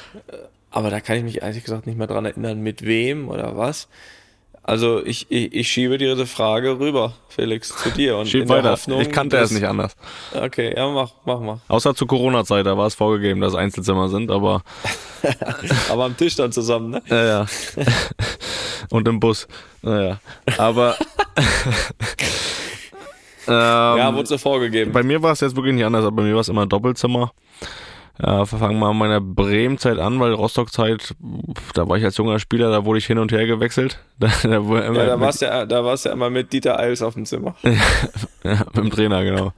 Aber da kann ich mich ehrlich gesagt nicht mehr dran erinnern, mit wem oder was. Also ich, ich, ich schiebe dir diese Frage rüber, Felix, zu dir. Und Schieb weiter. Hoffnung, ich kannte es nicht anders. Okay, ja, mach, mach mal. Außer zur Corona-Zeit, da war es vorgegeben, dass Einzelzimmer sind, aber. aber am Tisch dann zusammen, ne? Ja, ja. Und im Bus. Naja. Aber. Ähm, ja, wurde so vorgegeben. Bei mir war es jetzt wirklich nicht anders, aber bei mir war es immer Doppelzimmer. Ja, fangen wir mal meiner Bremen-Zeit an, weil Rostock-Zeit, da war ich als junger Spieler, da wurde ich hin und her gewechselt. Da, da, ja, da warst ja, da warst ja immer mit Dieter Eils auf dem Zimmer. ja, mit dem Trainer, genau.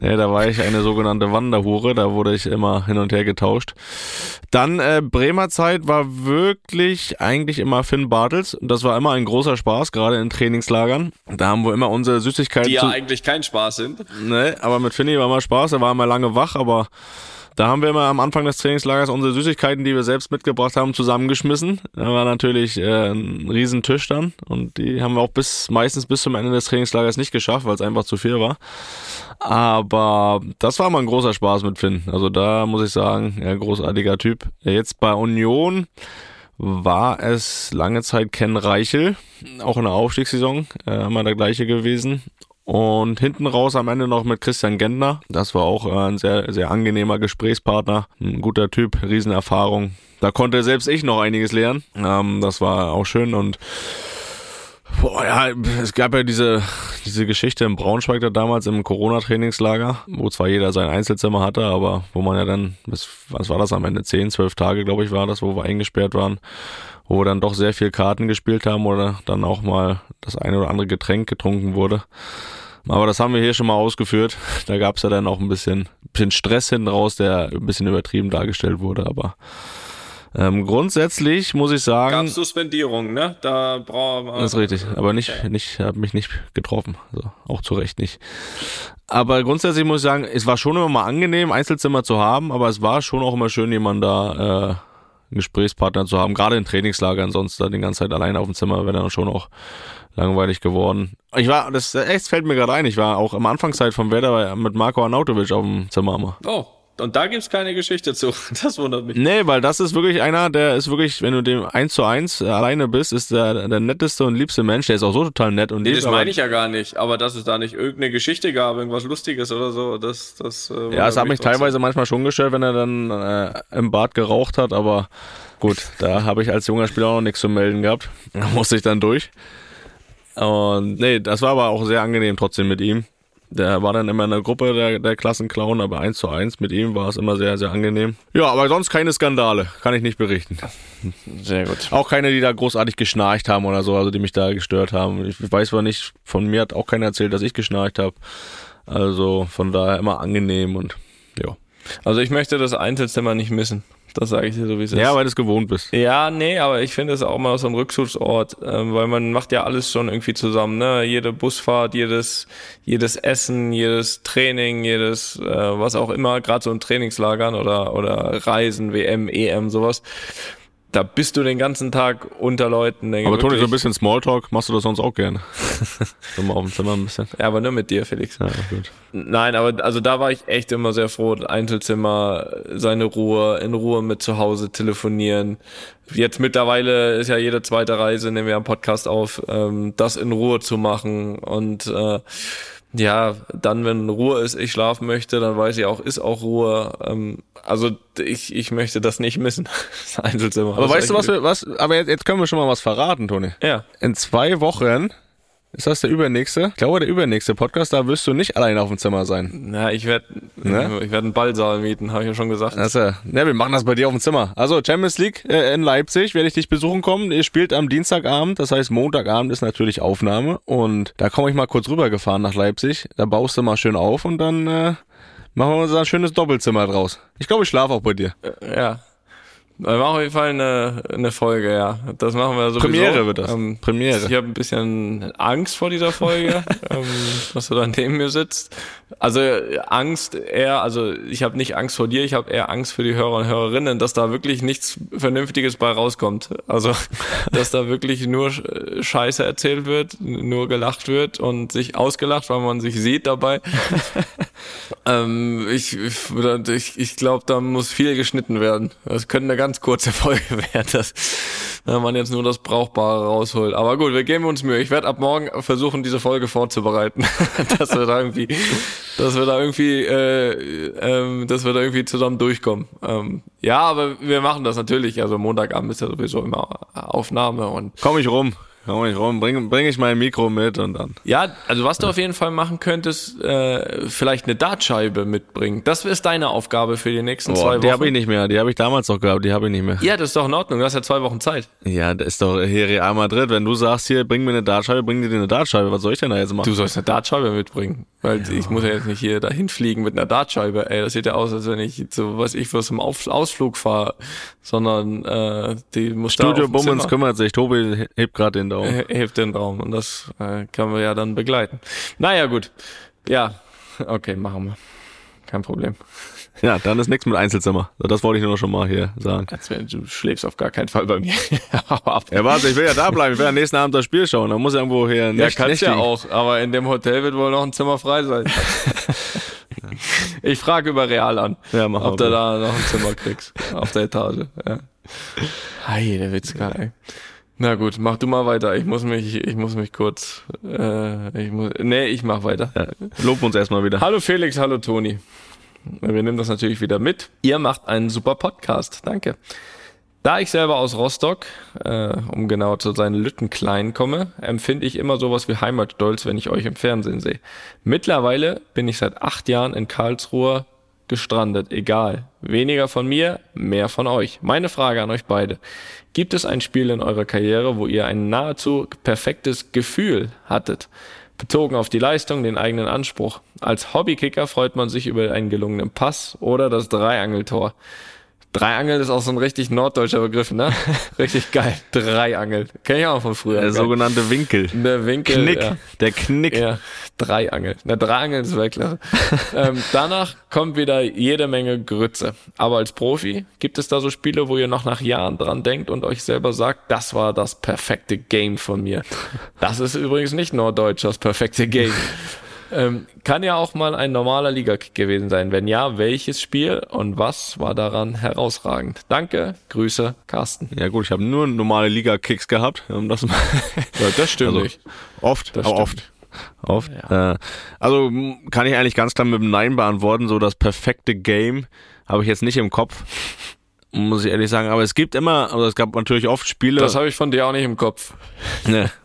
Ja, da war ich eine sogenannte Wanderhure, da wurde ich immer hin und her getauscht. Dann äh, Bremer Zeit war wirklich eigentlich immer Finn Bartels. Das war immer ein großer Spaß, gerade in Trainingslagern. Da haben wir immer unsere Süßigkeiten. Die ja eigentlich kein Spaß sind. Ne, aber mit Finny war immer Spaß, er war immer lange wach, aber Da haben wir immer am Anfang des Trainingslagers unsere Süßigkeiten, die wir selbst mitgebracht haben, zusammengeschmissen. Da war natürlich äh, ein riesen Tisch dann und die haben wir auch bis meistens bis zum Ende des Trainingslagers nicht geschafft, weil es einfach zu viel war. Aber das war mal ein großer Spaß mit Finn. Also da muss ich sagen, ja, großartiger Typ. Jetzt bei Union war es lange Zeit Ken Reichel, auch in der Aufstiegssaison, äh, immer der gleiche gewesen. Und hinten raus am Ende noch mit Christian Gentner. Das war auch äh, ein sehr, sehr angenehmer Gesprächspartner. Ein guter Typ, Riesenerfahrung. Da konnte selbst ich noch einiges lernen. Ähm, das war auch schön und Boah, ja, es gab ja diese, diese Geschichte im Braunschweig da damals im Corona-Trainingslager, wo zwar jeder sein Einzelzimmer hatte, aber wo man ja dann, bis, was war das am Ende? Zehn, zwölf Tage, glaube ich, war das, wo wir eingesperrt waren, wo wir dann doch sehr viel Karten gespielt haben oder dann auch mal das eine oder andere Getränk getrunken wurde. Aber das haben wir hier schon mal ausgeführt. Da gab es ja dann auch ein bisschen, bisschen Stress hinten raus, der ein bisschen übertrieben dargestellt wurde, aber ähm, grundsätzlich muss ich sagen. Gab Suspendierung, ne? Da brauchen wir. Das ist richtig, aber nicht, okay. nicht, hat mich nicht getroffen. Also auch zu Recht nicht. Aber grundsätzlich muss ich sagen, es war schon immer mal angenehm, Einzelzimmer zu haben, aber es war schon auch immer schön, jemanden da, äh, einen Gesprächspartner zu haben, gerade in Trainingslagern, sonst da die ganze Zeit alleine auf dem Zimmer wäre dann schon auch langweilig geworden. Ich war, das echt fällt mir gerade ein, ich war auch am Anfangszeit vom Werder mit Marco Arnautovic auf dem Zimmer. Oh. Und da gibt's keine Geschichte zu. Das wundert mich. Nee, weil das ist wirklich einer, der ist wirklich, wenn du dem eins zu eins alleine bist, ist der, der netteste und liebste Mensch. Der ist auch so total nett und Nee, das meine ich ja gar nicht. Aber dass es da nicht irgendeine Geschichte gab, irgendwas Lustiges oder so, das, das. Äh, ja, es hat mich teilweise manchmal schon gestört, wenn er dann äh, im Bad geraucht hat, aber gut, da habe ich als junger Spieler auch noch nichts zu melden gehabt. Da musste ich dann durch. Und nee, das war aber auch sehr angenehm trotzdem mit ihm. Der war dann immer in der Gruppe der, der Klassenclown, aber eins zu eins mit ihm war es immer sehr, sehr angenehm. Ja, aber sonst keine Skandale, kann ich nicht berichten. Sehr gut. Auch keine, die da großartig geschnarcht haben oder so, also die mich da gestört haben. Ich weiß zwar nicht, von mir hat auch keiner erzählt, dass ich geschnarcht habe. Also von daher immer angenehm und ja. Also ich möchte das Einzelzimmer nicht missen. Das sage ich dir so, wie es ist. Ja, weil du es gewohnt bist. Ja, nee, aber ich finde es auch mal so ein Rückzugsort, ähm, weil man macht ja alles schon irgendwie zusammen, ne? Jede Busfahrt, jedes, jedes Essen, jedes Training, jedes, äh, was auch immer, gerade so in Trainingslagern oder, oder Reisen, WM, EM, sowas da bist du den ganzen Tag unter Leuten. Aber Toni, so ein bisschen Smalltalk machst du das sonst auch gerne. so mal auf dem Zimmer ein bisschen. Ja, aber nur mit dir, Felix. Ja, gut. Nein, aber also da war ich echt immer sehr froh. Einzelzimmer, seine Ruhe, in Ruhe mit zu Hause telefonieren. Jetzt mittlerweile ist ja jede zweite Reise, nehmen wir einen Podcast auf, ähm, das in Ruhe zu machen und äh, ja, dann, wenn Ruhe ist, ich schlafen möchte, dann weiß ich auch, ist auch Ruhe. Ähm, also ich, ich möchte das nicht missen. Das Einzelzimmer. Aber weißt du, was wir, was, aber jetzt, jetzt können wir schon mal was verraten, Toni. Ja. In zwei Wochen ist das der übernächste? Ich glaube, der übernächste Podcast, da wirst du nicht allein auf dem Zimmer sein. Na, ich werde ne? ich werd einen Ballsaal mieten, habe ich ja schon gesagt. Also, ja, wir machen das bei dir auf dem Zimmer. Also Champions League äh, in Leipzig, werde ich dich besuchen kommen. Ihr spielt am Dienstagabend, das heißt Montagabend ist natürlich Aufnahme und da komme ich mal kurz rübergefahren nach Leipzig. Da baust du mal schön auf und dann äh, machen wir uns ein schönes Doppelzimmer draus. Ich glaube, ich schlafe auch bei dir. Äh, ja, wir machen auf jeden Fall eine, eine Folge, ja. Das machen wir sowieso. Premiere wird das. Ähm, Premiere. Ich habe ein bisschen Angst vor dieser Folge, ähm, dass du da neben mir sitzt. Also Angst eher, also ich habe nicht Angst vor dir, ich habe eher Angst für die Hörer und Hörerinnen, dass da wirklich nichts Vernünftiges bei rauskommt. Also, dass da wirklich nur Scheiße erzählt wird, nur gelacht wird und sich ausgelacht, weil man sich sieht dabei. ähm, ich ich, ich glaube, da muss viel geschnitten werden. Das könnte eine ganz kurze Folge werden, dass man jetzt nur das Brauchbare rausholt. Aber gut, wir geben uns Mühe. Ich werde ab morgen versuchen, diese Folge vorzubereiten, dass wir da irgendwie, dass wir da irgendwie, äh, ähm, dass wir da irgendwie zusammen durchkommen. Ähm, ja, aber wir machen das natürlich. Also Montagabend ist ja sowieso immer Aufnahme und komm ich rum. Komm ich rum, bring, bring ich mein Mikro mit und dann. Ja, also was du auf jeden Fall machen könntest, äh, vielleicht eine Dartscheibe mitbringen. Das ist deine Aufgabe für die nächsten Boah, zwei Wochen. Die habe ich nicht mehr, die habe ich damals noch gehabt, die habe ich nicht mehr. Ja, das ist doch in Ordnung, du hast ja zwei Wochen Zeit. Ja, das ist doch hier Real Madrid. Wenn du sagst, hier, bring mir eine Dartscheibe, bring dir eine Dartscheibe, was soll ich denn da jetzt machen? Du sollst eine Dartscheibe mitbringen. Weil ja. ich muss ja jetzt nicht hier dahin fliegen mit einer Dartscheibe. Ey, das sieht ja aus, als wenn ich so, was ich was im Auf Ausflug fahre, sondern äh, die muss Studio da Bummens kümmert sich. Tobi hebt gerade den Daumen. Hebt den Daumen und das äh, können wir ja dann begleiten. Naja, gut. Ja, okay, machen wir. kein Problem. Ja, dann ist nichts mit Einzelzimmer. Das wollte ich nur schon mal hier sagen. Du schläfst auf gar keinen Fall bei mir. ja, warte, ich will ja da bleiben. Ich will ja nächsten Abend das Spiel schauen. Dann muss irgendwo hier Ja, kannst ja auch. Aber in dem Hotel wird wohl noch ein Zimmer frei sein. ich frage über Real an, ja, mach ob du da noch ein Zimmer kriegst. Auf der Etage. Ja. Hi, der Witzka, ey. Na gut, mach du mal weiter. Ich muss mich, ich muss mich kurz. Äh, ich muss, nee, ich mach weiter. Ja, lob uns erstmal wieder. Hallo Felix, hallo Toni. Wir nehmen das natürlich wieder mit. Ihr macht einen super Podcast. Danke. Da ich selber aus Rostock, äh, um genau zu sein, Lüttenklein komme, empfinde ich immer sowas wie Heimatstolz, wenn ich euch im Fernsehen sehe. Mittlerweile bin ich seit acht Jahren in Karlsruhe gestrandet. Egal. Weniger von mir, mehr von euch. Meine Frage an euch beide. Gibt es ein Spiel in eurer Karriere, wo ihr ein nahezu perfektes Gefühl hattet? Bezogen auf die Leistung, den eigenen Anspruch. Als Hobbykicker freut man sich über einen gelungenen Pass oder das Dreiangeltor. Dreiangeln ist auch so ein richtig norddeutscher Begriff, ne? richtig geil. Dreiangeln. Kenn ich auch von früher. Der geil. sogenannte Winkel. Der Winkel. Knick. Ja. Der Knick. Ja. Dreiangeln. Der Dreiangeln ist Weltklasse. ähm, danach kommt wieder jede Menge Grütze. Aber als Profi gibt es da so Spiele, wo ihr noch nach Jahren dran denkt und euch selber sagt, das war das perfekte Game von mir. Das ist übrigens nicht norddeutsch, das perfekte Game. Ähm, kann ja auch mal ein normaler Liga-Kick gewesen sein. Wenn ja, welches Spiel und was war daran herausragend? Danke, Grüße, Carsten. Ja gut, ich habe nur normale Liga-Kicks gehabt. Um das, ja, das stimmt also, nicht. Oft, das aber oft. Oft. Ja. Äh, also kann ich eigentlich ganz klar mit dem Nein beantworten. So das perfekte Game habe ich jetzt nicht im Kopf muss ich ehrlich sagen. Aber es gibt immer, also es gab natürlich oft Spiele. Das habe ich von dir auch nicht im Kopf. Ne.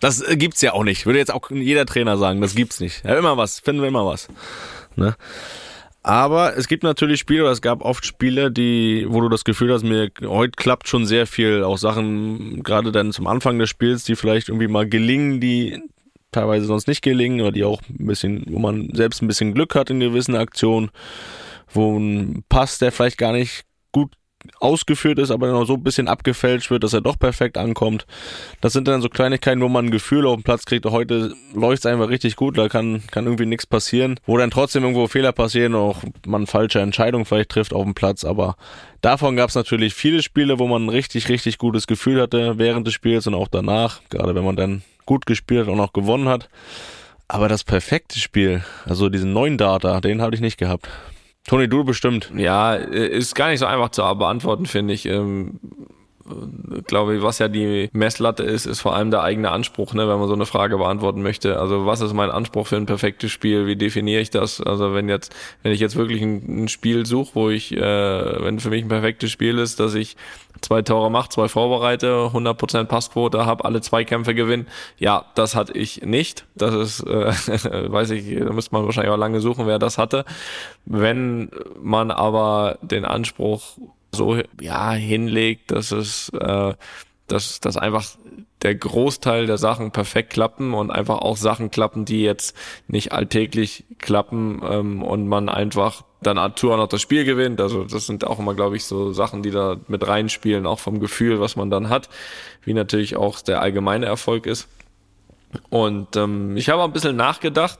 Das äh, gibt's ja auch nicht. Würde jetzt auch jeder Trainer sagen, das gibt's nicht. Ja, immer was, finden wir immer was. Ne? Aber es gibt natürlich Spiele, oder es gab oft Spiele, die, wo du das Gefühl hast, mir heute klappt schon sehr viel, auch Sachen, gerade dann zum Anfang des Spiels, die vielleicht irgendwie mal gelingen, die teilweise sonst nicht gelingen, oder die auch ein bisschen, wo man selbst ein bisschen Glück hat in gewissen Aktionen, wo ein Pass, der vielleicht gar nicht gut ausgeführt ist, aber noch so ein bisschen abgefälscht wird, dass er doch perfekt ankommt. Das sind dann so Kleinigkeiten, wo man ein Gefühl auf den Platz kriegt, heute läuft es einfach richtig gut, da kann, kann irgendwie nichts passieren, wo dann trotzdem irgendwo Fehler passieren, auch man falsche Entscheidungen vielleicht trifft auf dem Platz, aber davon gab es natürlich viele Spiele, wo man ein richtig, richtig gutes Gefühl hatte während des Spiels und auch danach, gerade wenn man dann gut gespielt und auch gewonnen hat. Aber das perfekte Spiel, also diesen neuen Data, den hatte ich nicht gehabt. Toni, du bestimmt. Ja, ist gar nicht so einfach zu beantworten, finde ich. Ähm, glaube ich, was ja die Messlatte ist, ist vor allem der eigene Anspruch, ne, wenn man so eine Frage beantworten möchte. Also was ist mein Anspruch für ein perfektes Spiel? Wie definiere ich das? Also wenn jetzt, wenn ich jetzt wirklich ein, ein Spiel suche, wo ich, äh, wenn für mich ein perfektes Spiel ist, dass ich zwei Tore mache, zwei vorbereite, 100% Passquote habe, alle zwei Kämpfe gewinnen. Ja, das hatte ich nicht. Das ist, äh, weiß ich, da müsste man wahrscheinlich auch lange suchen, wer das hatte. Wenn man aber den Anspruch so ja hinlegt, dass es äh, dass, dass einfach der Großteil der Sachen perfekt klappen und einfach auch Sachen klappen, die jetzt nicht alltäglich klappen ähm, und man einfach dann Arthur noch das Spiel gewinnt. Also das sind auch immer, glaube ich, so Sachen, die da mit reinspielen, auch vom Gefühl, was man dann hat, wie natürlich auch der allgemeine Erfolg ist. Und ähm, ich habe ein bisschen nachgedacht.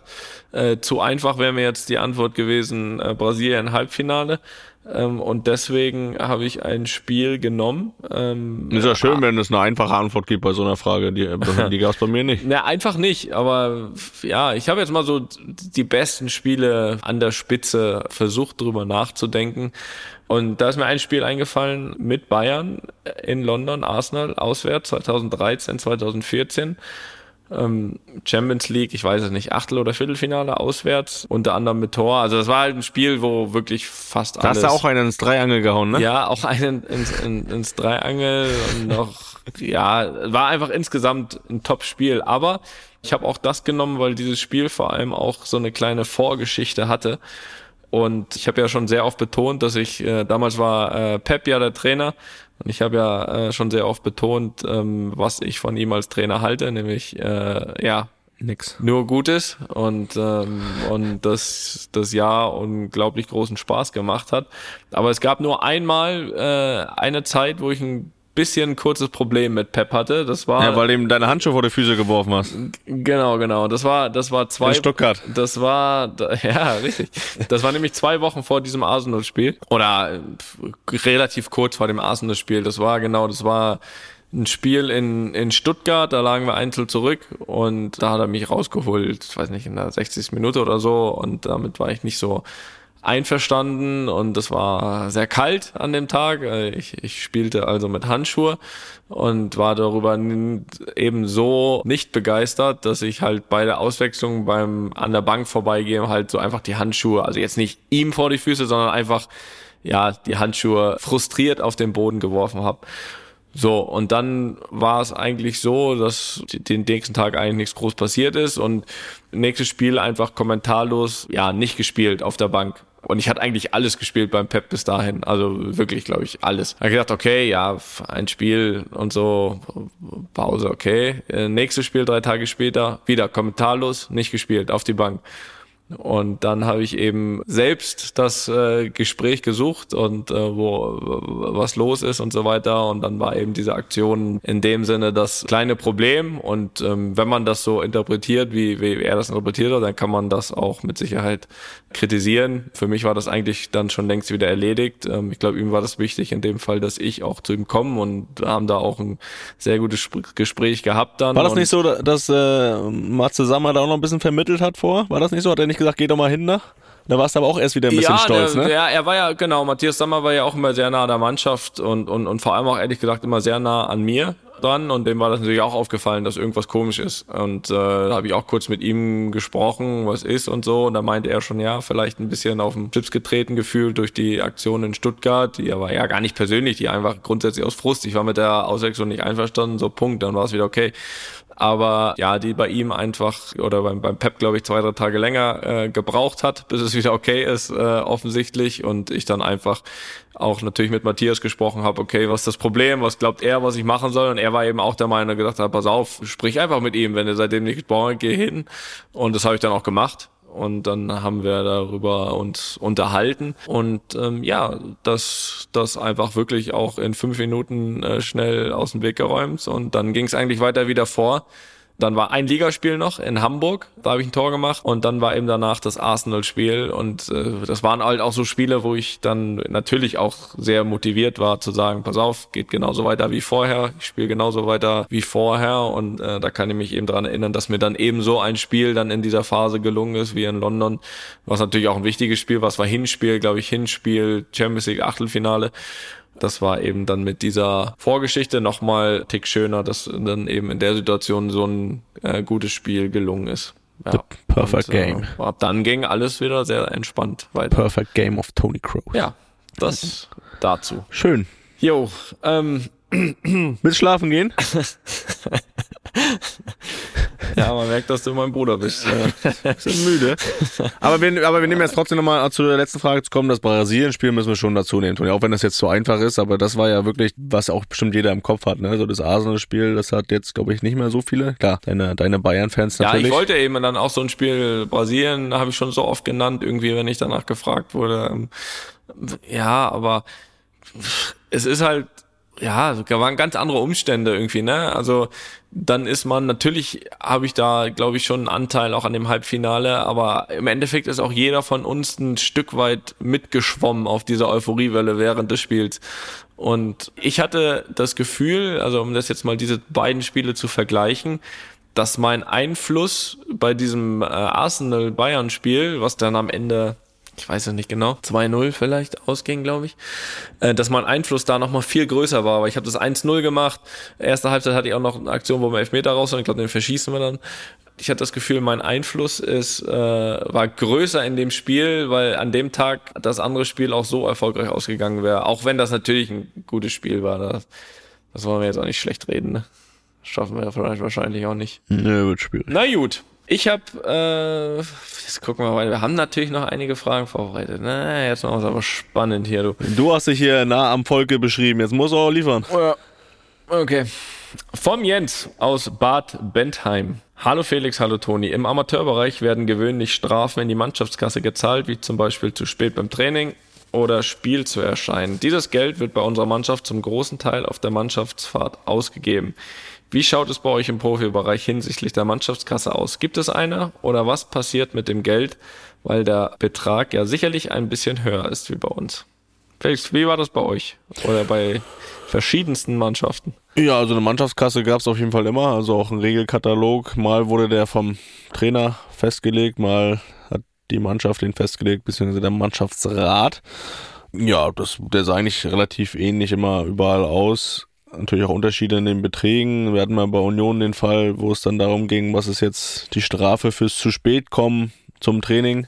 Äh, zu einfach wäre mir jetzt die Antwort gewesen, äh, Brasilien Halbfinale. Ähm, und deswegen habe ich ein Spiel genommen. Ähm, ist ja schön, ah, wenn es eine einfache Antwort gibt bei so einer Frage. Die, die gab es bei mir nicht. Na, einfach nicht. Aber ja, ich habe jetzt mal so die besten Spiele an der Spitze versucht, drüber nachzudenken. Und da ist mir ein Spiel eingefallen mit Bayern in London, Arsenal auswärts 2013, 2014 ähm, Champions League, ich weiß es nicht, Achtel- oder Viertelfinale auswärts, unter anderem mit Tor. Also das war halt ein Spiel, wo wirklich fast da alles... Da hast du auch einen ins Dreiangel gehauen, ne? Ja, auch einen ins, in, ins Dreiangel und noch, ja, war einfach insgesamt ein Top-Spiel. Aber ich habe auch das genommen, weil dieses Spiel vor allem auch so eine kleine Vorgeschichte hatte. Und ich habe ja schon sehr oft betont, dass ich, äh, damals war äh, Pep ja der Trainer und ich habe ja äh, schon sehr oft betont, ähm, was ich von ihm als Trainer halte, nämlich äh, ja nix nur Gutes und ähm, und das das Jahr unglaublich großen Spaß gemacht hat. Aber es gab nur einmal äh, eine Zeit, wo ich ein bisschen ein kurzes Problem mit Pep hatte. Das war Ja, weil du ihm deine Handschuhe vor die Füße geworfen hast. genau, genau. Das war, das war zwei. In Stuttgart. Das war, ja, richtig. Das war nämlich zwei Wochen vor diesem Arsenal-Spiel oder relativ kurz vor dem Arsenal-Spiel. Das war genau, das war ein Spiel in, in Stuttgart, da lagen wir einzeln zurück und da hat er mich rausgeholt, ich weiß nicht, in der 60. Minute oder so und damit war ich nicht so einverstanden und es war sehr kalt an dem Tag. Äh, Ich, ich spielte also mit Handschuhe und war darüber eben so nicht begeistert, dass ich halt bei der Auswechslung beim an der Bank vorbeigehen halt so einfach die Handschuhe, also jetzt nicht ihm vor die Füße, sondern einfach ja die Handschuhe frustriert auf den Boden geworfen habe. So, und dann war es eigentlich so, dass den nächsten Tag eigentlich nichts groß passiert ist und nächstes Spiel einfach kommentarlos, ja, nicht gespielt auf der Bank. Und ich hatte eigentlich alles gespielt beim Pep bis dahin. Also wirklich, glaube ich, alles. Ich gedacht, okay, ja, ein Spiel und so, Pause, okay. Äh, Nächstes Spiel, drei Tage später, wieder kommentarlos, nicht gespielt, auf die Bank. Und dann habe ich eben selbst das äh, Gespräch gesucht und äh, wo was los ist und so weiter. Und dann war eben diese Aktion in dem Sinne das kleine Problem. Und ähm, wenn man das so interpretiert, wie, wie er das interpretiert hat, dann kann man das auch mit Sicherheit kritisieren. Für mich war das eigentlich dann schon längst wieder erledigt. Ähm, ich glaube, ihm war das wichtig in dem Fall, dass ich auch zu ihm komme und haben da auch ein sehr gutes Sp- Gespräch gehabt dann. War das nicht so, dass äh, Matze Sammer da auch noch ein bisschen vermittelt hat vor? War das nicht so? Hat er nicht gesagt, geh doch mal hin da? Da warst du aber auch erst wieder ein bisschen stolz, der, ne? Ja, er war ja, genau, Matthias Sammer war ja auch immer sehr nah an der Mannschaft und, und, und vor allem auch ehrlich gesagt immer sehr nah an mir dran und dem war das natürlich auch aufgefallen, dass irgendwas komisch ist. Und äh, da habe ich auch kurz mit ihm gesprochen, was ist und so. Und da meinte er schon, ja, vielleicht ein bisschen auf den Chips getreten gefühlt durch die Aktion in Stuttgart, die aber ja gar nicht persönlich, die einfach grundsätzlich aus Frust. Ich war mit der Auswechslung nicht einverstanden, so Punkt, dann war es wieder okay aber ja, die bei ihm einfach oder beim, beim Pep, glaube ich, zwei, drei Tage länger äh, gebraucht hat, bis es wieder okay ist, äh, offensichtlich. Und ich dann einfach auch natürlich mit Matthias gesprochen habe, okay, was ist das Problem, was glaubt er, was ich machen soll? Und er war eben auch der Meinung, gedacht hat, pass auf, sprich einfach mit ihm, wenn er seitdem nicht gesprochen hat, geh hin. Und das habe ich dann auch gemacht. Und dann haben wir darüber uns unterhalten. Und ähm, ja, das, das einfach wirklich auch in fünf Minuten äh, schnell aus dem Weg geräumt. Und dann ging es eigentlich weiter wieder vor. Dann war ein Ligaspiel noch in Hamburg, da habe ich ein Tor gemacht. Und dann war eben danach das Arsenal-Spiel. Und äh, das waren halt auch so Spiele, wo ich dann natürlich auch sehr motiviert war zu sagen, pass auf, geht genauso weiter wie vorher, ich spiele genauso weiter wie vorher. Und äh, da kann ich mich eben dran erinnern, dass mir dann eben so ein Spiel dann in dieser Phase gelungen ist wie in London, was natürlich auch ein wichtiges Spiel, was war Hinspiel, glaube ich, Hinspiel, Champions League Achtelfinale das war eben dann mit dieser Vorgeschichte nochmal tick schöner, dass dann eben in der Situation so ein äh, gutes Spiel gelungen ist. Ja. The perfect Und, äh, game. Ab dann ging alles wieder sehr entspannt weiter. Perfect Game of Tony Kroos. Ja, das dazu. Schön. Jo, ähm, Willst schlafen gehen? ja, man merkt, dass du mein Bruder bist. Bisschen müde. aber, wir, aber wir nehmen jetzt trotzdem nochmal zu der letzten Frage zu kommen. Das Brasilien-Spiel müssen wir schon dazu nehmen, Toni. Auch wenn das jetzt so einfach ist, aber das war ja wirklich, was auch bestimmt jeder im Kopf hat. Ne? So das Arsenal-Spiel, das hat jetzt, glaube ich, nicht mehr so viele. Klar, deine, deine Bayern-Fans ja, natürlich. ich wollte eben dann auch so ein Spiel Brasilien, habe ich schon so oft genannt, irgendwie, wenn ich danach gefragt wurde. Ähm, Ja, aber es ist halt, ja, da waren ganz andere Umstände irgendwie, ne? Also dann ist man, natürlich habe ich da, glaube ich, schon einen Anteil auch an dem Halbfinale, aber im Endeffekt ist auch jeder von uns ein Stück weit mitgeschwommen auf dieser Euphoriewelle während des Spiels. Und ich hatte das Gefühl, also um das jetzt mal diese beiden Spiele zu vergleichen, dass mein Einfluss bei diesem äh, Arsenal-Bayern-Spiel, was dann am Ende ich weiß es nicht genau, 2-0 vielleicht ausging, glaube ich, äh, dass mein Einfluss da nochmal viel größer war. Aber ich habe das 1-0 gemacht. Erste Halbzeit hatte ich auch noch eine Aktion, wo wir Elfmeter raus waren. Ich glaube, den verschießen wir dann. Ich hatte das Gefühl, mein Einfluss ist, äh, war größer in dem Spiel, weil an dem Tag das andere Spiel auch so erfolgreich ausgegangen wäre. Auch wenn das natürlich ein gutes Spiel war. Das, das wollen wir jetzt auch nicht schlecht reden. Ne? Schaffen wir vielleicht wahrscheinlich auch nicht. Nö, wird schwierig. Na gut. Ich habe, äh, jetzt gucken wir mal, wir haben natürlich noch einige Fragen vorbereitet. Na, jetzt machen wir es aber spannend hier, du. Du hast dich hier nah am Volke beschrieben. Jetzt muss er auch liefern. Ja. Okay. Vom Jens aus Bad Bentheim. Hallo Felix, hallo Toni. Im Amateurbereich werden gewöhnlich Strafen in die Mannschaftskasse gezahlt, wie zum Beispiel zu spät beim Training oder Spiel zu erscheinen. Dieses Geld wird bei unserer Mannschaft zum großen Teil auf der Mannschaftsfahrt ausgegeben. Wie schaut es bei euch im Profibereich hinsichtlich der Mannschaftskasse aus? Gibt es eine oder was passiert mit dem Geld, weil der Betrag ja sicherlich ein bisschen höher ist wie bei uns? Felix, wie war das bei euch oder bei verschiedensten Mannschaften? Ja, also eine Mannschaftskasse gab es auf jeden Fall immer, also auch ein Regelkatalog. Mal wurde der vom Trainer festgelegt, mal hat die Mannschaft den festgelegt, beziehungsweise der Mannschaftsrat. Ja, das, der sah eigentlich relativ ähnlich immer überall aus natürlich auch Unterschiede in den Beträgen. Wir hatten mal bei Union den Fall, wo es dann darum ging, was ist jetzt die Strafe fürs zu spät kommen zum Training.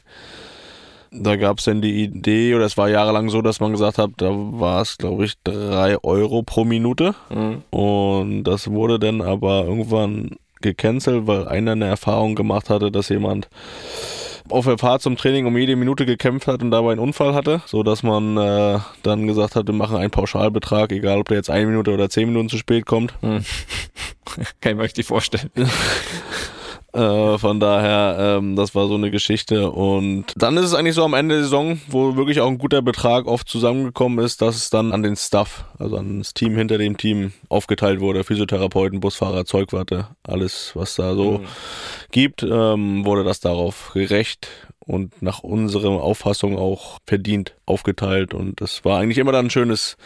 Da gab es dann die Idee, oder es war jahrelang so, dass man gesagt hat, da war es, glaube ich, drei Euro pro Minute. Mhm. Und das wurde dann aber irgendwann gecancelt, weil einer eine Erfahrung gemacht hatte, dass jemand auf der Fahrt zum Training um jede Minute gekämpft hat und dabei einen Unfall hatte, so dass man äh, dann gesagt hat, wir machen einen Pauschalbetrag, egal ob der jetzt eine Minute oder zehn Minuten zu spät kommt. Hm. Kann ich mir richtig vorstellen. Äh, von daher, ähm, das war so eine Geschichte. Und dann ist es eigentlich so am Ende der Saison, wo wirklich auch ein guter Betrag oft zusammengekommen ist, dass es dann an den Staff, also an das Team hinter dem Team aufgeteilt wurde. Physiotherapeuten, Busfahrer, Zeugwarte, alles, was da so mhm. gibt, ähm, wurde das darauf gerecht und nach unserer Auffassung auch verdient aufgeteilt. Und das war eigentlich immer dann ein schönes,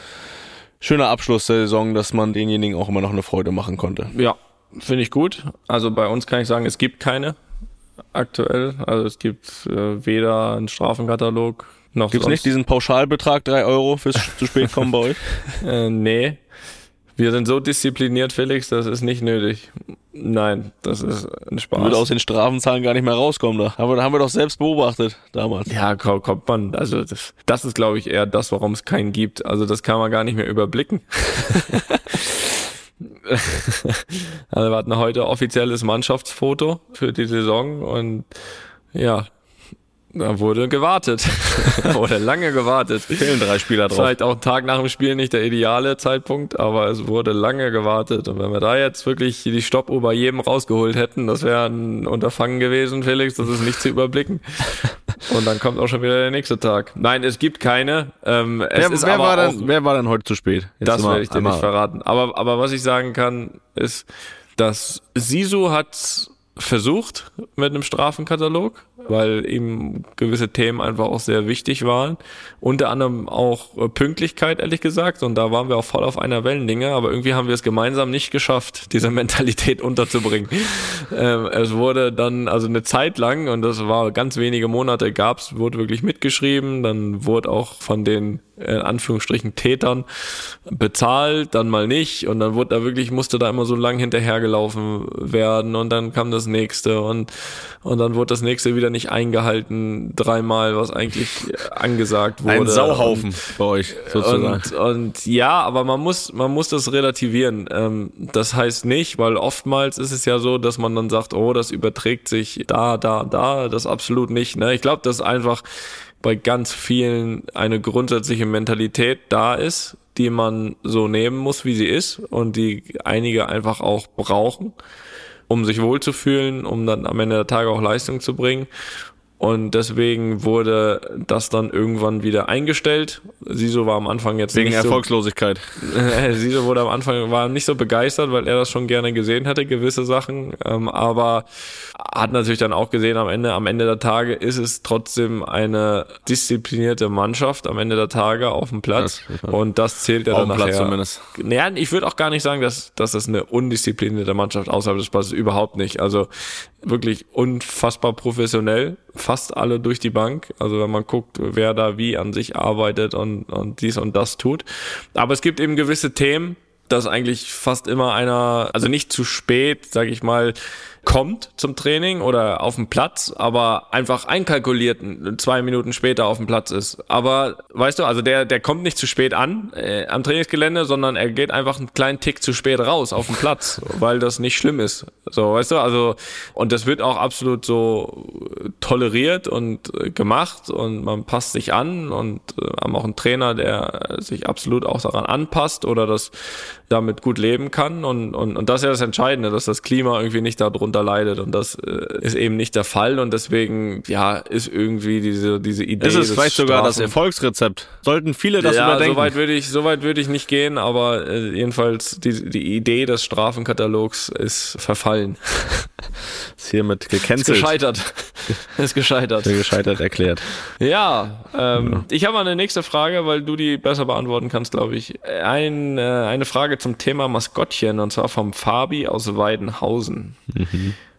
schöner Abschluss der Saison, dass man denjenigen auch immer noch eine Freude machen konnte. Ja, Finde ich gut. Also bei uns kann ich sagen, es gibt keine aktuell. Also es gibt äh, weder einen Strafenkatalog noch. Gibt es nicht diesen Pauschalbetrag, drei Euro fürs zu spät kommen bei euch? äh, nee. Wir sind so diszipliniert, Felix, das ist nicht nötig. Nein, das ist ein Spaß. Würde aus den Strafenzahlen gar nicht mehr rauskommen da. Aber da haben wir doch selbst beobachtet damals. Ja, kommt man. Also das, das ist, glaube ich, eher das, warum es keinen gibt. Also das kann man gar nicht mehr überblicken. also wir hatten heute offizielles Mannschaftsfoto für die Saison und ja, da wurde gewartet. wurde lange gewartet. Fehlen drei Spieler drauf. Vielleicht auch einen Tag nach dem Spiel nicht der ideale Zeitpunkt, aber es wurde lange gewartet. Und wenn wir da jetzt wirklich die Stoppuhr bei jedem rausgeholt hätten, das wäre ein Unterfangen gewesen, Felix, das ist nicht zu überblicken. Und dann kommt auch schon wieder der nächste Tag. Nein, es gibt keine. Ähm, es wer, ist wer, war denn, wer war denn heute zu spät? Jetzt das werde ich dir nicht verraten. Aber, aber was ich sagen kann, ist, dass Sisu hat versucht mit einem Strafenkatalog, weil ihm gewisse Themen einfach auch sehr wichtig waren. Unter anderem auch äh, Pünktlichkeit, ehrlich gesagt. Und da waren wir auch voll auf einer Wellenlänge, aber irgendwie haben wir es gemeinsam nicht geschafft, diese Mentalität unterzubringen. ähm, es wurde dann, also eine Zeit lang, und das war ganz wenige Monate gab's, wurde wirklich mitgeschrieben. Dann wurde auch von den in Anführungsstrichen Tätern bezahlt, dann mal nicht und dann wurde da wirklich, musste da immer so lang hinterhergelaufen werden und dann kam das nächste und, und dann wurde das nächste wieder nicht eingehalten, dreimal, was eigentlich angesagt wurde. Ein Sauhaufen und, bei euch sozusagen. Und, und ja, aber man muss, man muss das relativieren. Ähm, das heißt nicht, weil oftmals ist es ja so, dass man dann sagt, oh, das überträgt sich da, da, da, das absolut nicht. Ne? Ich glaube, das ist einfach bei ganz vielen eine grundsätzliche Mentalität da ist, die man so nehmen muss, wie sie ist und die einige einfach auch brauchen, um sich wohlzufühlen, um dann am Ende der Tage auch Leistung zu bringen. Und deswegen wurde das dann irgendwann wieder eingestellt. Siso war am Anfang jetzt wegen Erfolgslosigkeit. So, Siso wurde am Anfang war nicht so begeistert, weil er das schon gerne gesehen hätte, gewisse Sachen. Ähm, aber hat natürlich dann auch gesehen, am Ende, am Ende der Tage ist es trotzdem eine disziplinierte Mannschaft am Ende der Tage auf dem Platz. Das und das zählt ja dann nachher. Platz zumindest. Naja, ich würde auch gar nicht sagen, dass, dass das eine undisziplinierte Mannschaft außerhalb des Platzes überhaupt nicht. Also wirklich unfassbar professionell, fast alle durch die Bank. Also wenn man guckt, wer da wie an sich arbeitet und, und dies und das tut. Aber es gibt eben gewisse Themen, dass eigentlich fast immer einer, also nicht zu spät, sage ich mal, kommt zum Training oder auf dem Platz, aber einfach einkalkuliert zwei Minuten später auf dem Platz ist. Aber weißt du, also der, der kommt nicht zu spät an äh, am Trainingsgelände, sondern er geht einfach einen kleinen Tick zu spät raus auf dem Platz, weil das nicht schlimm ist. So, weißt du, also und das wird auch absolut so toleriert und äh, gemacht und man passt sich an und äh, haben auch einen Trainer, der sich absolut auch daran anpasst oder das damit gut leben kann und, und, und das ist ja das Entscheidende, dass das Klima irgendwie nicht darunter drunter leidet. Und das äh, ist eben nicht der Fall. Und deswegen, ja, ist irgendwie diese, diese Idee. Ist es vielleicht sogar das Erfolgsrezept? Sollten viele das ja, überdenken? Soweit würde ich, soweit würde ich nicht gehen, aber äh, jedenfalls die, die Idee des Strafenkatalogs ist verfallen. ist hiermit Ist gecancelt. gescheitert. ist gescheitert. Für gescheitert erklärt. Ja, ähm, ich habe mal eine nächste Frage, weil du die besser beantworten kannst, glaube ich. Ein, äh, eine Frage zum Thema Maskottchen und zwar vom Fabi aus Weidenhausen.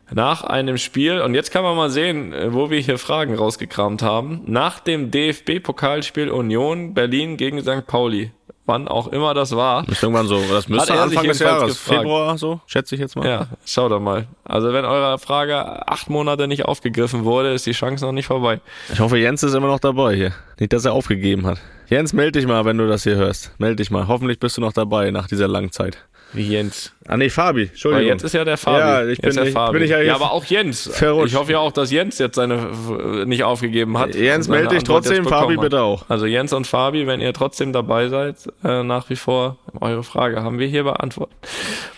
Nach einem Spiel, und jetzt kann man mal sehen, äh, wo wir hier Fragen rausgekramt haben. Nach dem DFB-Pokalspiel Union Berlin gegen St. Pauli, wann auch immer das war, Ist irgendwann so, das müsste Hat Anfang des Jahres, gefragt. Februar so, schätze ich jetzt mal. Ja, schau doch mal. Also wenn eure Frage acht Monate nicht aufgegriffen wurde, ist die Chance noch nicht vorbei. Ich hoffe, Jens ist immer noch dabei hier. Nicht, dass er aufgegeben hat. Jens, melde dich mal, wenn du das hier hörst. Melde dich mal. Hoffentlich bist du noch dabei nach dieser langen Zeit. Wie Jens. Ah nee, Fabi, Aber Entschuldigung. jetzt ist ja der Fabi. Ja, ich jetzt bin der nicht- Fabi. bin ich ja ja, aber auch Jens. verrutscht. Ich hoffe ja auch, dass Jens jetzt seine nicht aufgegeben hat. Jens, melde dich trotzdem, jetzt Fabi bitte auch. Also Jens und Fabi, wenn ihr trotzdem dabei seid, äh, nach wie vor, eure Frage haben wir hier beantwortet.